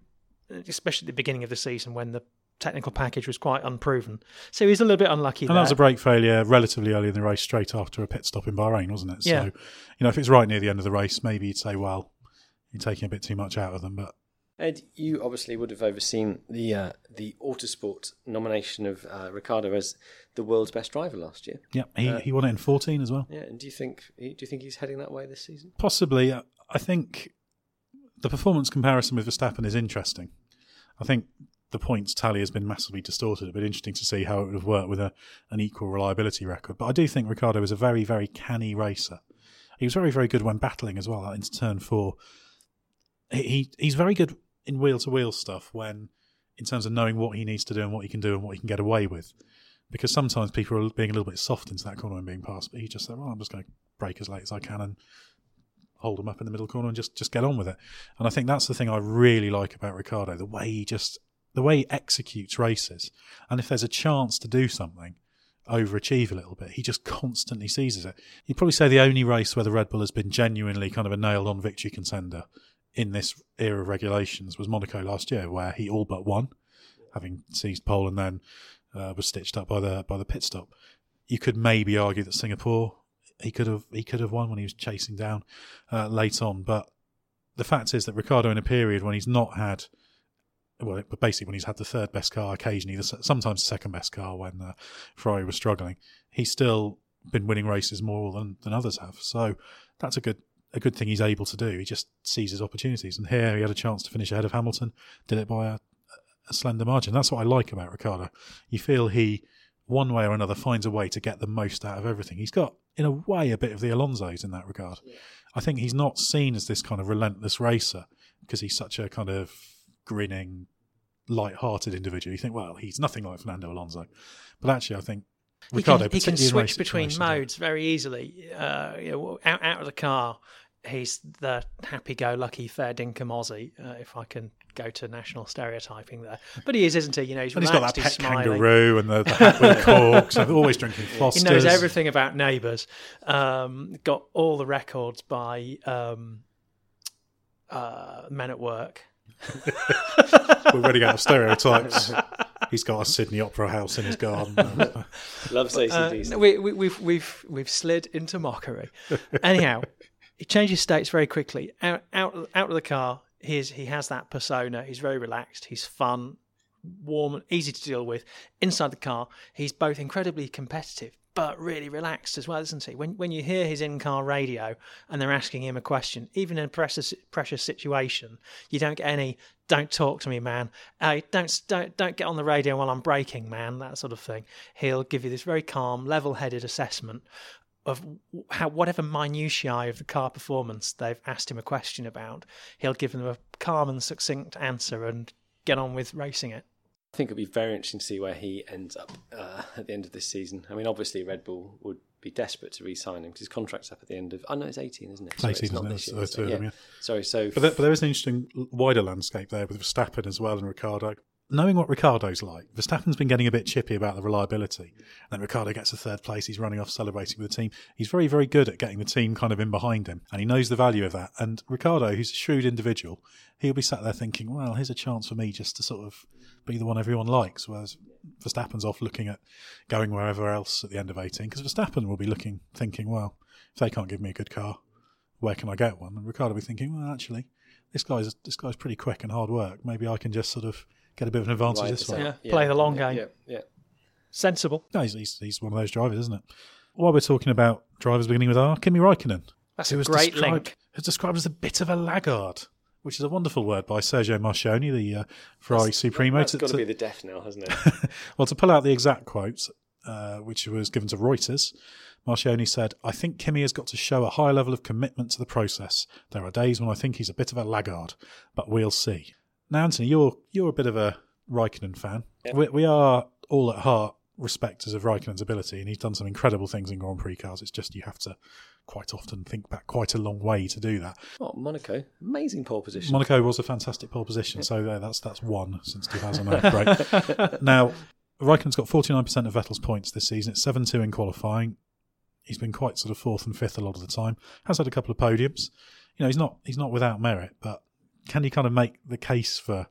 especially at the beginning of the season when the technical package was quite unproven. So he's a little bit unlucky And there. that was a brake failure relatively early in the race, straight after a pit stop in Bahrain, wasn't it? Yeah. So, you know, if it's right near the end of the race, maybe you'd say, well, you're taking a bit too much out of them. But Ed, you obviously would have overseen the uh, the Autosport nomination of uh, Ricciardo as the world's best driver last year. yeah, he, he won it in 14 as well. Yeah, and do you think do you think he's heading that way this season? Possibly. uh, I think the performance comparison with Verstappen is interesting. I think the points tally has been massively distorted. It'd be interesting to see how it would have worked with a, an equal reliability record. But I do think Ricciardo is a very, very canny racer. He was very, very good when battling as well into turn four. He he's very good in wheel to wheel stuff when, in terms of knowing what he needs to do and what he can do and what he can get away with. Because sometimes people are being a little bit soft into that corner and being passed, but he just said, "Well, I'm just going to break as late as I can and hold them up in the middle corner and just just get on with it." And I think that's the thing I really like about Ricciardo, the way he just the way he executes races. And if there's a chance to do something, overachieve a little bit, he just constantly seizes it. You'd probably say the only race where the Red Bull has been genuinely kind of a nailed on victory contender in this era of regulations was Monaco last year, where he all but won, having seized pole and then uh, was stitched up by the by the pit stop. You could maybe argue that Singapore he could have he could have won when he was chasing down uh, late on, but the fact is that Ricciardo in a period when he's not had well, basically when he's had the third best car, occasionally the, sometimes the second best car when uh, Ferrari was struggling, he's still been winning races more than, than others have. So that's a good a good thing he's able to do. He just seizes opportunities, and here he had a chance to finish ahead of Hamilton, did it by a, a slender margin. That's what I like about Ricciardo. You feel he, one way or another, finds a way to get the most out of everything. He's got, in a way, a bit of the Alonso's in that regard. I think he's not seen as this kind of relentless racer because he's such a kind of grinning, light-hearted individual. You think, well, he's nothing like Fernando Alonso, but actually, I think he can, he can switch between modes very easily. Uh, you know, out, out of the car, he's the happy-go-lucky fair dinkum Aussie, uh, if I can go to national stereotyping there. But he is, isn't he? You know, he's And he's got that pet he's kangaroo and the, the hat with the corks, always drinking He knows everything about neighbours. Um, got all the records by um, uh, Men at Work. We're running out of stereotypes. He's got a Sydney Opera House in his garden. Loves Uh, we, we, we've we've we've slid into mockery. Anyhow, he changes states very quickly. Out out out of the car, he's he has that persona. He's very relaxed. He's fun, warm, easy to deal with. Inside the car, he's both incredibly competitive but really relaxed as well, isn't he? When when you hear his in-car radio and they're asking him a question, even in a precious precious situation, you don't get any "Don't talk to me, man." Uh, don't don't don't get on the radio while I'm braking, man. That sort of thing. He'll give you this very calm, level-headed assessment of how whatever minutiae of the car performance they've asked him a question about, he'll give them a calm and succinct answer and get on with racing it. I think it'll be very interesting to see where he ends up uh, at the end of this season. I mean, obviously Red Bull would be desperate to re-sign him because his contract's up at the end of. I oh, know it's eighteen, isn't it? Sorry, 18, isn't it? Year, so, yeah. Yeah. Sorry, so. But there, but there is an interesting wider landscape there with Verstappen as well and Ricciardo knowing what Ricciardo's like, Verstappen's been getting a bit chippy about the reliability. And then Ricciardo gets a third place. He's running off celebrating with the team. He's very, very good at getting the team kind of in behind him. And he knows the value of that. And Ricciardo, who's a shrewd individual, he'll be sat there thinking, well, here's a chance for me just to sort of be the one everyone likes. Whereas Verstappen's off looking at going wherever else at the end of 18. Because Verstappen will be looking, thinking, well, if they can't give me a good car, where can I get one? And Ricciardo will be thinking, well, actually, this guy's this guy's pretty quick and hard work. Maybe I can just sort of get a bit of an advantage right, this way. Yeah, yeah, play the long yeah, game. Yeah, yeah. Sensible. No, he's, he's, he's, one of those drivers, isn't it? While we're talking about drivers beginning with R, Kimi Raikkonen. That's a great link. Who's described as a bit of a laggard, which is a wonderful word by Sergio Marchionne, the uh, Ferrari that's, Supremo. That's got to be the death now, hasn't it? well, to pull out the exact quotes, uh, which was given to Reuters, Marchionne said, I think Kimi has got to show a high level of commitment to the process. There are days when I think he's a bit of a laggard, but we'll see. Now, Anthony, you're you're a bit of a Raikkonen fan. Yeah. We, we, are all at heart respecters of Raikkonen's ability, and he's done some incredible things in Grand Prix cars. It's just you have to quite often think back quite a long way to do that. Oh, Monaco, amazing pole position. Monaco was a fantastic pole position, so uh, that's that's one since 2008. Great. now, Raikkonen's got 49% of Vettel's points this season. It's 7 2 in qualifying. He's been quite sort of fourth and fifth a lot of the time. Has had a couple of podiums. You know, he's not he's not without merit, but can he kind of make the case for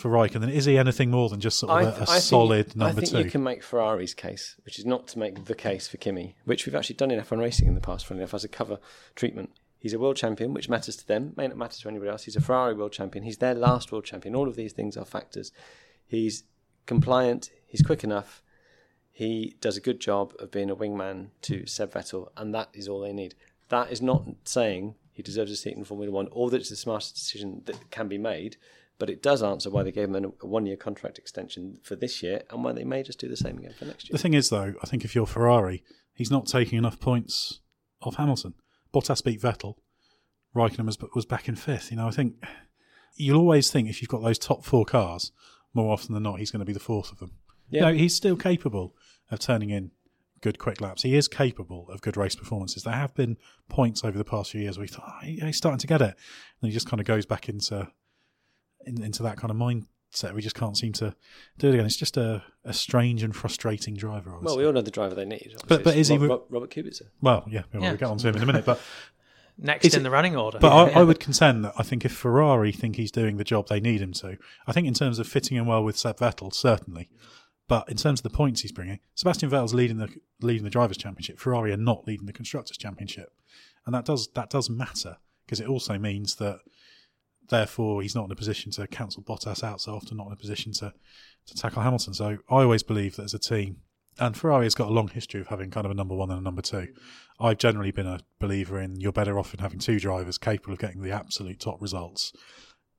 for Raikkonen? Is he anything more than just sort of a, a solid think, number two? I think two? you can make Ferrari's case, which is not to make the case for Kimi, which we've actually done in F1 racing in the past, funny enough, as a cover treatment. He's a world champion, which matters to them, may not matter to anybody else. He's a Ferrari world champion. He's their last world champion. All of these things are factors. He's compliant. He's quick enough. He does a good job of being a wingman to Seb Vettel, and that is all they need. That is not saying he deserves a seat in Formula One or that it's the smartest decision that can be made. But it does answer why they gave him a one year contract extension for this year and why they may just do the same again for next year. The thing is, though, I think if you're Ferrari, he's not taking enough points off Hamilton. Bottas beat Vettel. Raikkonen was, was back in fifth. You know, I think you'll always think if you've got those top four cars, more often than not, he's going to be the fourth of them. Yeah. You know, he's still capable of turning in good quick laps. He is capable of good race performances. There have been points over the past few years where he thought, oh, he's starting to get it. And he just kind of goes back into in, into that kind of mindset. We just can't seem to do it again. It's just a, a strange and frustrating driver. Well, we all know the driver they need. But but is he Robert, Robert Kubica? Well, yeah, we'll, yeah. we'll get on to him in a minute. But next in the running order. But yeah. I, I, would contend that I think if Ferrari think he's doing the job they need him to, I think in terms of fitting in well with Seb Vettel, certainly. But in terms of the points he's bringing, Sebastian Vettel's leading the leading the drivers' championship. Ferrari are not leading the constructors' championship, and that does that does matter because it also means that therefore he's not in a position to cancel Bottas out so often, not in a position to to tackle Hamilton. So I always believe that as a team, and Ferrari has got a long history of having kind of a number one and a number two. I've generally been a believer in you're better off in having two drivers capable of getting the absolute top results.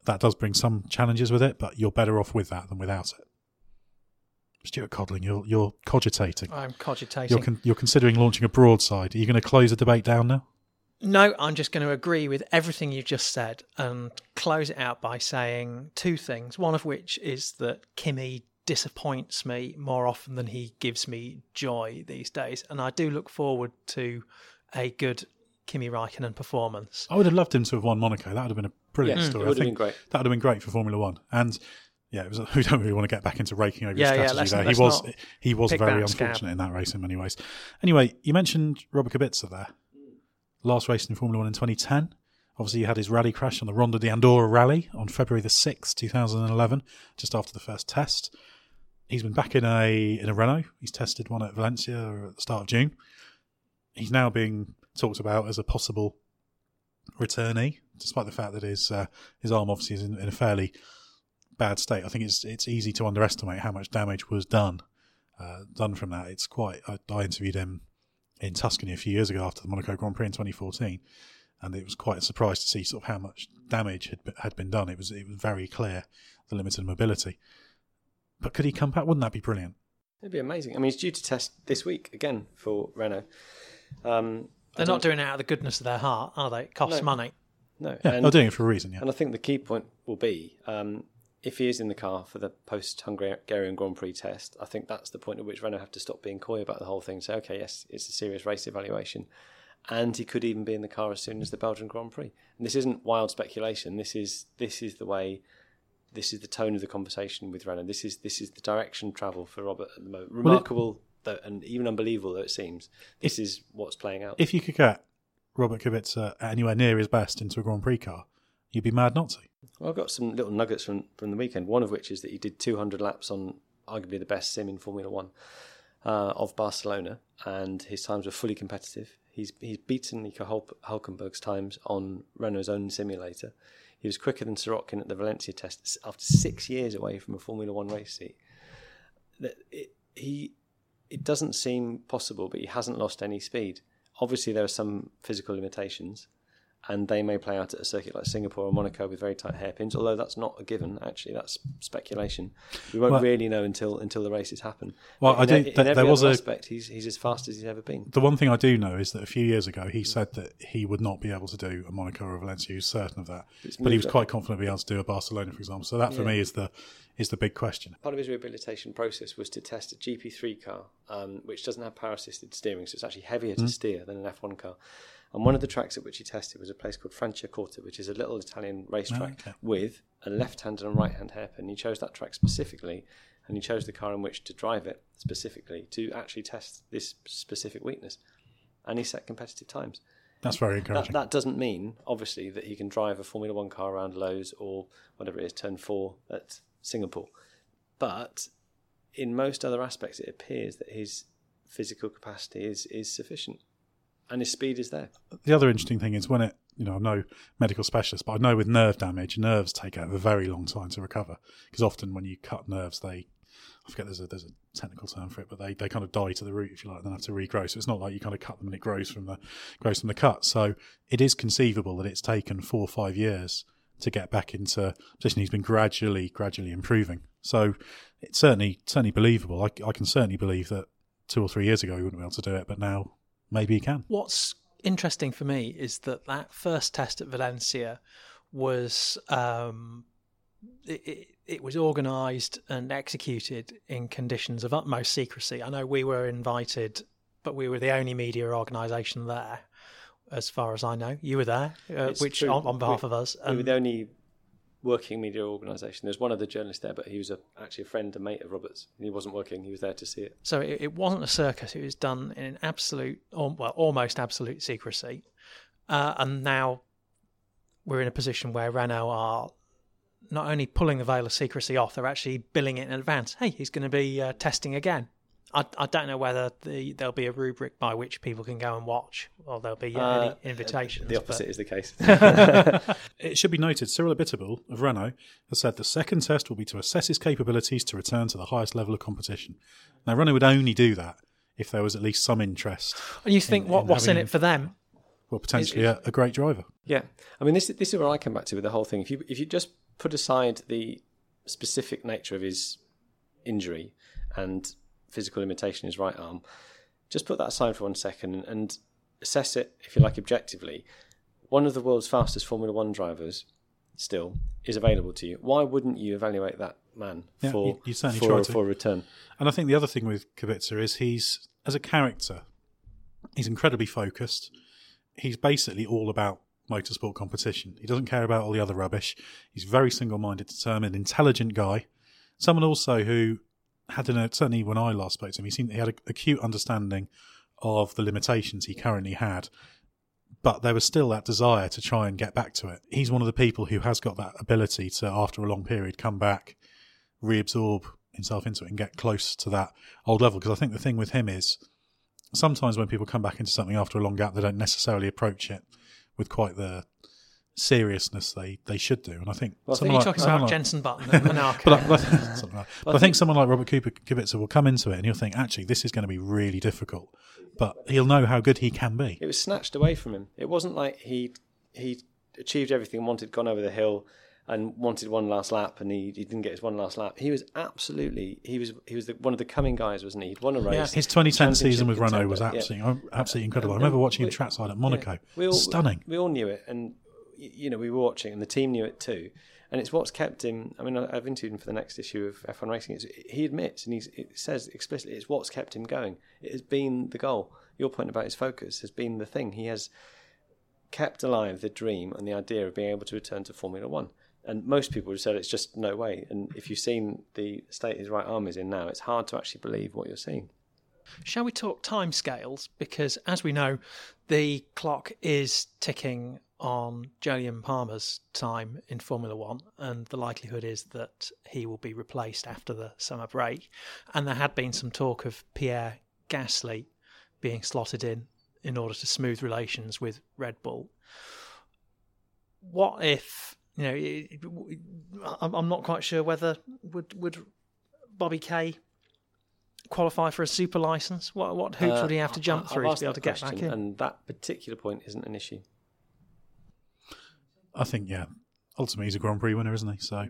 That does bring some challenges with it, but you're better off with that than without it. Stuart Codling, you're you're cogitating. I'm cogitating. You're con- you're considering launching a broadside. Are you going to close the debate down now? No, I'm just going to agree with everything you've just said and close it out by saying two things. One of which is that Kimi disappoints me more often than he gives me joy these days, and I do look forward to a good Kimi Raikkonen performance. I would have loved him to have won Monaco. That would have been a brilliant yeah, story. It would have been great. That would have been great for Formula One. And yeah, was, we don't really want to get back into raking over yeah, strategy yeah, there. He was he was very unfortunate scab. in that race in many ways. Anyway, you mentioned Robert Kubica there. Last race in Formula One in 2010. Obviously, he had his rally crash on the Ronde di Andora rally on February the 6th, 2011, just after the first test. He's been back in a in a Renault. He's tested one at Valencia at the start of June. He's now being talked about as a possible returnee, despite the fact that his uh, his arm obviously is in, in, a fairly bad state. I think it's it's easy to underestimate how much damage was done uh, done from that. It's quite. I, I, interviewed him in Tuscany a few years ago after the Monaco Grand Prix in 2014, and it was quite a surprise to see sort of how much damage had had been done. It was it was very clear the limited mobility. But could he come back? Wouldn't that be brilliant? It'd be amazing. I mean, he's due to test this week again for Renault. Um, they're not doing it out of the goodness of their heart, are they? It costs no. money. No, yeah, and, they're doing it for a reason. Yeah, and I think the key point will be um, if he is in the car for the post Hungarian Grand Prix test. I think that's the point at which Renault have to stop being coy about the whole thing. Say, okay, yes, it's a serious race evaluation, and he could even be in the car as soon as the Belgian Grand Prix. And this isn't wild speculation. This is this is the way. This is the tone of the conversation with Renault. This is this is the direction travel for Robert at the moment. Remarkable. Well, it, though, and even unbelievable though it seems, this if, is what's playing out. If you could get Robert Kubica anywhere near his best into a Grand Prix car, you'd be mad not to. Well, I've got some little nuggets from, from the weekend, one of which is that he did 200 laps on arguably the best sim in Formula One uh, of Barcelona, and his times were fully competitive. He's, he's beaten Nico Hulkenberg's times on Renault's own simulator. He was quicker than Sirotkin at the Valencia test after six years away from a Formula One race seat. It, he it doesn't seem possible, but he hasn't lost any speed. Obviously, there are some physical limitations, and they may play out at a circuit like Singapore or Monaco with very tight hairpins. Although that's not a given, actually, that's speculation. We won't well, really know until until the races happen. Well, I do. In, in there was a aspect. He's he's as fast as he's ever been. The one thing I do know is that a few years ago he said that he would not be able to do a Monaco or a Valencia. He was certain of that, but he was quite confident being able to do a Barcelona, for example. So that for yeah. me is the is the big question. Part of his rehabilitation process was to test a GP3 car, um, which doesn't have power assisted steering, so it's actually heavier to mm. steer than an F1 car. And one of the tracks at which he tested was a place called Franciacorta, which is a little Italian racetrack oh, okay. with a left hand and a right hand hairpin. He chose that track specifically, and he chose the car in which to drive it specifically to actually test this specific weakness. And he set competitive times. That's very encouraging. That, that, doesn't mean, obviously, that he can drive a Formula One car around Lowe's or whatever it is, turn four at Singapore. But in most other aspects, it appears that his physical capacity is, is sufficient and his speed is there. The other interesting thing is when it, you know, I'm no medical specialist, but I know with nerve damage, nerves take a very long time to recover because often when you cut nerves, they, I forget there's a there's a technical term for it, but they, they kind of die to the root if you like, and then have to regrow. So it's not like you kind of cut them and it grows from the grows from the cut. So it is conceivable that it's taken four or five years to get back into position. He's been gradually gradually improving. So it's certainly certainly believable. I, I can certainly believe that two or three years ago he wouldn't be able to do it, but now maybe he can. What's interesting for me is that that first test at Valencia was um, it, it, it, was organised and executed in conditions of utmost secrecy. I know we were invited, but we were the only media organisation there, as far as I know. You were there, uh, which on, on, behalf we, of us. Um, we were the only working media organisation. There's one other journalist there, but he was a, actually a friend and mate of Roberts. He wasn't working; he was there to see it. So it, it wasn't a circus. It was done in an absolute, well, almost absolute secrecy. Uh, and now we're in a position where Renault are not only pulling the veil of secrecy off, they're actually billing it in advance. Hey, he's going to be uh, testing again. I, I don't know whether the, there'll be a rubric by which people can go and watch, or there'll be uh, any invitations. The opposite but... is the case. it should be noted Cyril Abiteboul of Renault has said the second test will be to assess his capabilities to return to the highest level of competition. Now, Renault would only do that if there was at least some interest. And you think in, what, in what's in it for them? Well, potentially a, a great driver. Yeah, I mean, this this is where I come back to with the whole thing. If you if you just put aside the specific nature of his injury and physical limitation in his right arm. Just put that aside for one second and, assess it, if you like, objectively. One of the world's fastest Formula One drivers still is available to you. Why wouldn't you evaluate that man yeah, for, you, you certainly for, for return? And I think the other thing with Kubica is he's, as a character, he's incredibly focused. He's basically all about motorsport competition. He doesn't care about all the other rubbish. He's very single minded, determined, intelligent guy. Someone also who had an, certainly when I last spoke to him, he seemed he had an acute understanding of the limitations he currently had, but there was still that desire to try and get back to it. He's one of the people who has got that ability to, after a long period, come back, reabsorb himself into it, and get close to that old level. Because I think the thing with him is sometimes when people come back into something after a long gap, they don't necessarily approach it with quite the seriousness they, they should do. And I think well, I think you're talking about like, Jenson Button and Monaco. but, I, but, like, but I think someone like Robert Cooper Kubica will come into it and he'll think, actually, this is going to be really difficult. But he'll know how good he can be. It was snatched away from him. It wasn't like he he achieved everything, wanted, gone over the hill, and wanted one last lap, and he, he didn't get his one last lap. He was absolutely he was he was the, one of the coming guys, wasn't he? He'd won a race. Yeah. His 2010 season with. Renault was absolutely yeah. absolutely incredible. I remember watching him trackside at Monaco. Yeah. We all, Stunning. We all knew it, and you know we were watching, and the team knew it too. And it's what's kept him. I mean, I've interviewed him for the next issue of F1 Racing. It's, he admits, and he says explicitly, it's what's kept him going. It has been the goal. Your point about his focus has been the thing. He has kept alive the dream and the idea of being able to return to Formula One. And most people have said it's just no way. And if you've seen the state his right arm is in now, it's hard to actually believe what you're seeing. Shall we talk timescales? Because as we know, the clock is ticking on Jolyon Palmer's time in Formula One, and the likelihood is that he will be replaced after the summer break. And there had been some talk of Pierre Gasly being slotted in in order to smooth relations with Red Bull. What if you know? I'm not quite sure whether would would Bobby Kay qualify for a super license? What what hoops uh, would he have to jump I, through to be able to get back in? And that particular point isn't an issue. I think yeah. Ultimately, he's a Grand Prix winner, isn't he? So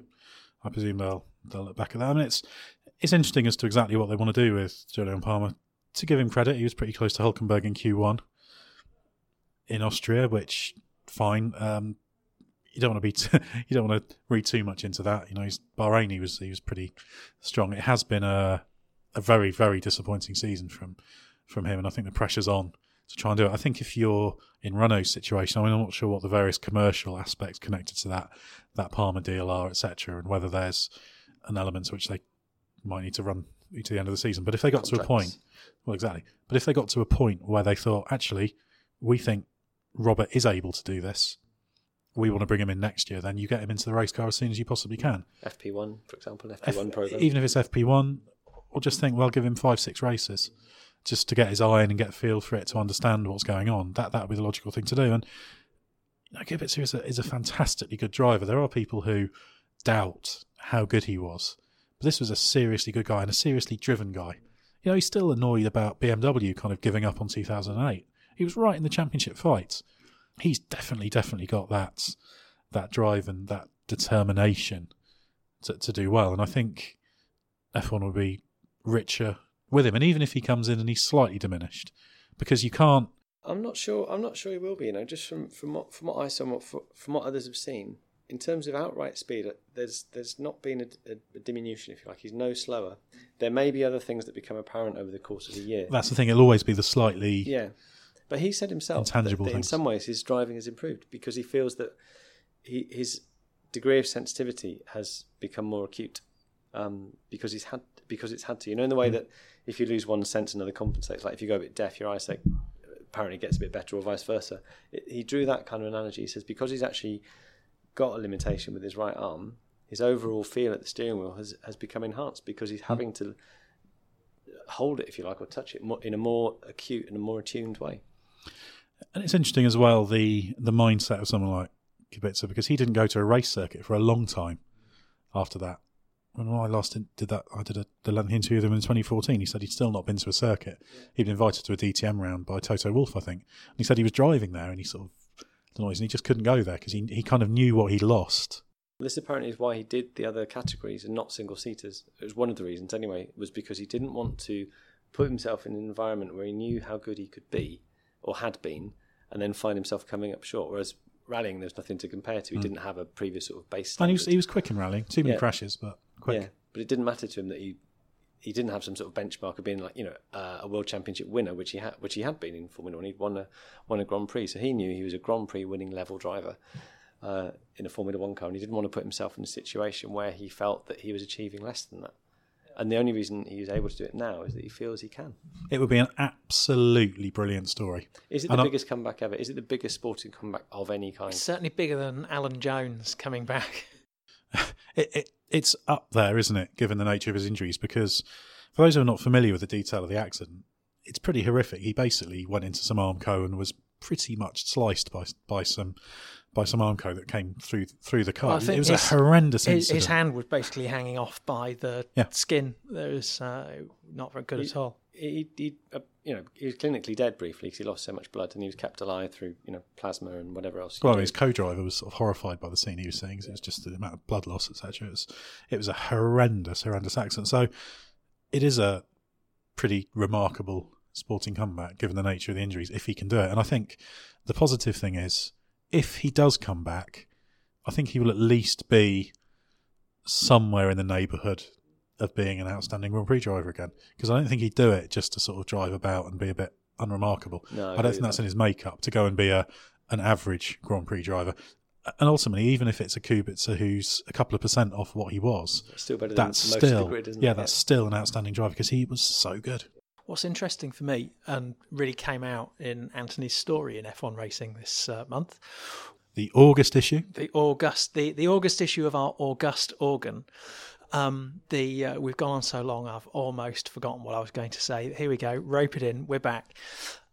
I presume they'll they'll look back at that. I mean, it's it's interesting as to exactly what they want to do with Jolyon Palmer to give him credit, he was pretty close to Hulkenberg in Q1 in Austria, which fine. Um, you don't want to be you don't want to read too much into that. You know, he's Bahrain. He was he was pretty strong. It has been a a very very disappointing season from from him, and I think the pressure's on to try and do it. I think if you're in Renault's situation, I mean, I'm not sure what the various commercial aspects connected to that that Palmer deal are, etc., and whether there's an element to which they might need to run to the end of the season. But if they got Contracts. to a point well, exactly. But if they got to a point where they thought, actually, we think Robert is able to do this, we want to bring him in next year, then you get him into the race car as soon as you possibly can. FP1, for example, FP1 F- program. Even if it's FP1, or just think, well, give him five, six races just to get his eye in and get a feel for it to understand what's going on. That that would be the logical thing to do. And you know, Kubica is a, is a fantastically good driver. There are people who doubt how good he was, but this was a seriously good guy and a seriously driven guy you know, he's still annoyed about BMW kind of giving up on 2008. He was right in the championship fight. He's definitely, definitely got that that drive and that determination to, to do well. And I think F1 would be richer with him. And even if he comes in and he's slightly diminished, because you can't. I'm not sure. I'm not sure he will be. You know, just from from what from what I saw, from what others have seen, in terms of outright speed, uh, there's there's not been a, a, a, diminution, if you like. He's no slower. There may be other things that become apparent over the course of the year. That's the thing; it'll always be the slightly yeah. But he said himself intangible that, that in some ways his driving has improved because he feels that he, his degree of sensitivity has become more acute um, because he's had because it's had to. You know, in the way mm. that if you lose one sense, another compensates. Like if you go a bit deaf, your eyesight apparently gets a bit better, or vice versa. It, he drew that kind of analogy. He says because he's actually got a limitation with his right arm, his overall feel at the steering wheel has, has become enhanced because he's having to hold it, if you like, or touch it in a more acute and a more attuned way. And it's interesting as well the the mindset of someone like Kubica because he didn't go to a race circuit for a long time after that. When I last did that, I did a, the length interview with him in 2014. He said he'd still not been to a circuit. He'd been invited to a DTM round by Toto Wolff, I think. And he said he was driving there and he sort of the noise, and he just couldn't go there because he he kind of knew what he'd lost. This apparently is why he did the other categories and not single seaters. It was one of the reasons, anyway, was because he didn't want to put himself in an environment where he knew how good he could be or had been, and then find himself coming up short. Whereas rallying, there's nothing to compare to. He mm. didn't have a previous sort of base. And he was, he was quick in rallying. Too many yeah. crashes, but quick. Yeah, but it didn't matter to him that he he didn't have some sort of benchmark of being like you know uh, a world championship winner, which he had, which he had been in Formula One. He'd won a won a Grand Prix, so he knew he was a Grand Prix winning level driver uh, in a Formula One car, and he didn't want to put himself in a situation where he felt that he was achieving less than that. And the only reason he's able to do it now is that he feels he can. It would be an absolutely brilliant story. Is it the and biggest I... comeback ever? Is it the biggest sporting comeback of any kind? It's certainly bigger than Alan Jones coming back. it, it, it's up there, isn't it, given the nature of his injuries? Because for those who are not familiar with the detail of the accident, it's pretty horrific. He basically went into some Armco and was pretty much sliced by by some by some Armco that came through through the car. Well, it was his- a horrendous His, incident. his hand was basically hanging off by the Yeah. skin. It was uh, not very good at all. He, he uh, you know, he was clinically dead briefly because he lost so much blood, and he was kept alive through you know plasma and whatever else. Well, his co-driver was sort of horrified by the scene he was seeing. 'cause it was just the amount of blood loss, etc. It was, it was a horrendous, horrendous accident. So it is a pretty remarkable sporting comeback given the nature of the injuries if he can do it. And I think the positive thing is if he does come back, I think he will at least be somewhere in the neighbourhood of being an outstanding Grand Prix driver again. Because I don't think he'd do it just to sort of drive about and be a bit unremarkable. No, I I, don't think that's that. in his makeup to go and be a an average Grand Prix driver. And ultimately, even if it's a Kubica who's a couple of percent off what he was, still better than that's most of the still grid, isn't yeah, it? that's still an outstanding driver because he was so good. What's interesting for me and really came out in Anthony's story in F1 Racing this uh, month, The August issue, the August, the, the August issue of our August organ. Um, the uh, we've gone on so long, I've almost forgotten what I was going to say. Here we go, rope it in, we're back.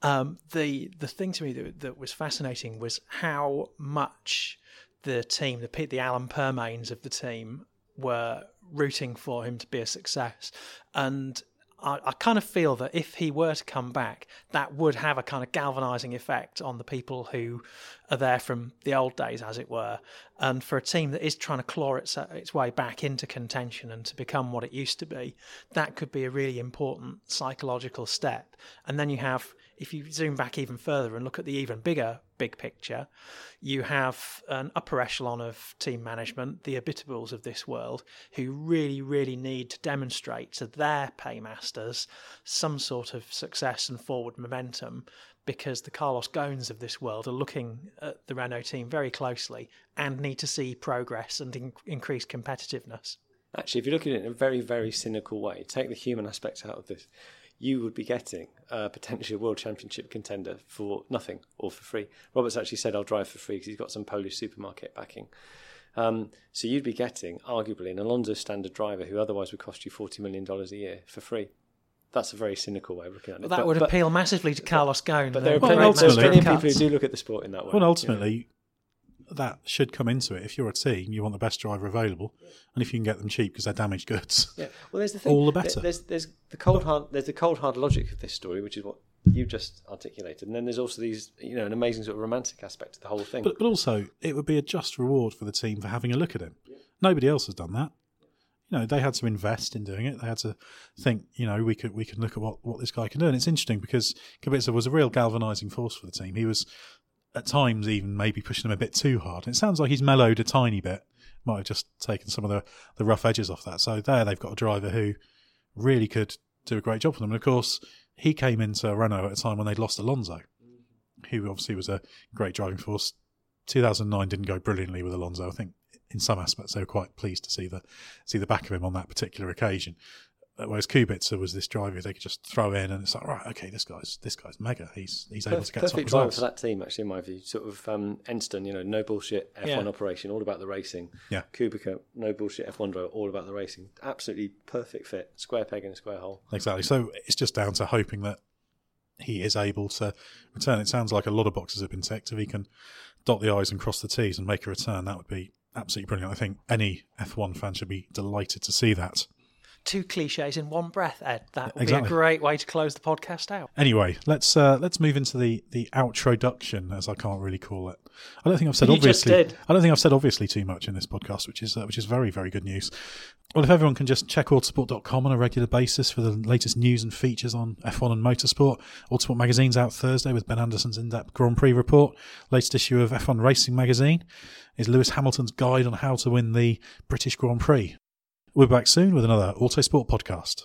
Um, the the thing to me that, that was fascinating was how much the team, the the Alan Permanes of the team, were rooting for him to be a success, and I, I kind of feel that if he were to come back, that would have a kind of galvanising effect on the people who are there from the old days, as it were. And for a team that is trying to claw its, uh, its way back into contention and to become what it used to be, that could be a really important psychological step. And then you have, if you zoom back even further and look at the even bigger big picture, you have an upper echelon of team management, the Abiteboul's of this world, who really, really need to demonstrate to their paymasters some sort of success and forward momentum because the Carlos Ghosns of this world are looking at the Renault team very closely and need to see progress and in- increased competitiveness. Actually, if you look at it in a very, very cynical way, take the human aspect out of this, you would be getting uh, potentially a world championship contender for nothing or for free. Roberts actually said, I'll drive for free because he's got some Polish supermarket backing. Um, so you'd be getting, arguably, an Alonso standard driver who otherwise would cost you $40 million a year for free. That's a very cynical way of looking at it. But that But- would but- appeal massively to Carlos Ghosn. But there are Well, plenty, there's plenty of people who do look at the sport in that way. Well, you know. That should come into it. If you're a team, you want the best driver available, and if you can get them cheap because they're damaged goods, Yeah. Well, there's the thing. All the better. There's there's the cold hard there's the cold hard logic of this story, which is what you just articulated, and then there's also these you know an amazing sort of romantic aspect to the whole thing. but but also it would be a just reward for the team for having a look at him. Nobody else has done that. You know, they had to invest in doing it. They had to think, you know, we could we can look at what, what this guy can do. And it's interesting because Kubica was a real galvanising force for the team. He was at times even maybe pushing them a bit too hard. It sounds like he's mellowed a tiny bit. Might have just taken some of the, the rough edges off that. So there they've got a driver who really could do a great job for them. And of course, he came into Renault at a time when they'd lost Alonso, who obviously was a great driving force. 2009 didn't go brilliantly with Alonso. I think in some aspects they were quite pleased to see the see the back of him on that particular occasion. Whereas Kubica was this driver they could just throw in, and it's like, right, okay, this guy's this guy's mega. He's he's able to get top Perfect driver results. for that team, actually, in my view. Sort of um, Enstone, you know, no bullshit F1 Yeah. operation, all about the racing. Yeah. Kubica, no bullshit F1 driver, all about the racing. Absolutely perfect fit. Square peg in a square hole. Exactly. So it's just down to hoping that he is able to return. It sounds like a lot of boxes have been ticked. If he can dot the I's and cross the T's and make a return, that would be absolutely brilliant. I think any F1 fan should be delighted to see that. Two cliches in one breath, Ed. That would Exactly. be a great way to close the podcast out. Anyway, let's uh, let's move into the the outroduction, as I can't really call it. I don't think I've said You obviously. I don't think I've said obviously too much in this podcast, which is uh, which is very very good news. Well, if everyone can just check autosport.com on a regular basis for the latest news and features on F1 and motorsport. Autosport magazine's out Thursday with Ben Anderson's in-depth Grand Prix report. Latest issue of F1 Racing magazine is Lewis Hamilton's guide on how to win the British Grand Prix. We're back soon with another Autosport podcast.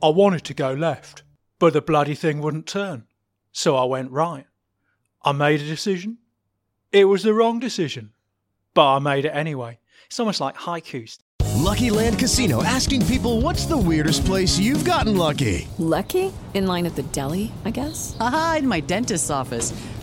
I wanted to go left, but the bloody thing wouldn't turn. So I went right. I made a decision. It was the wrong decision, but I made it anyway. It's almost like haikus. Lucky Land Casino asking people what's the weirdest place you've gotten lucky? Lucky? In line at the deli, I guess? Aha, in my dentist's office.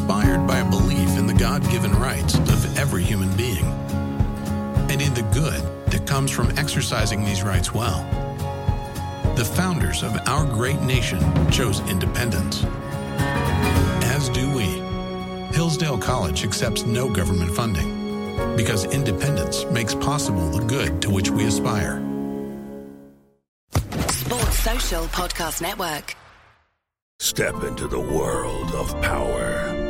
Inspired by a belief in the God given rights of every human being and in the good that comes from exercising these rights well. The founders of our great nation chose independence. As do we. Hillsdale College accepts no government funding because independence makes possible the good to which we aspire. Sports Social Podcast Network. Step into the world of power,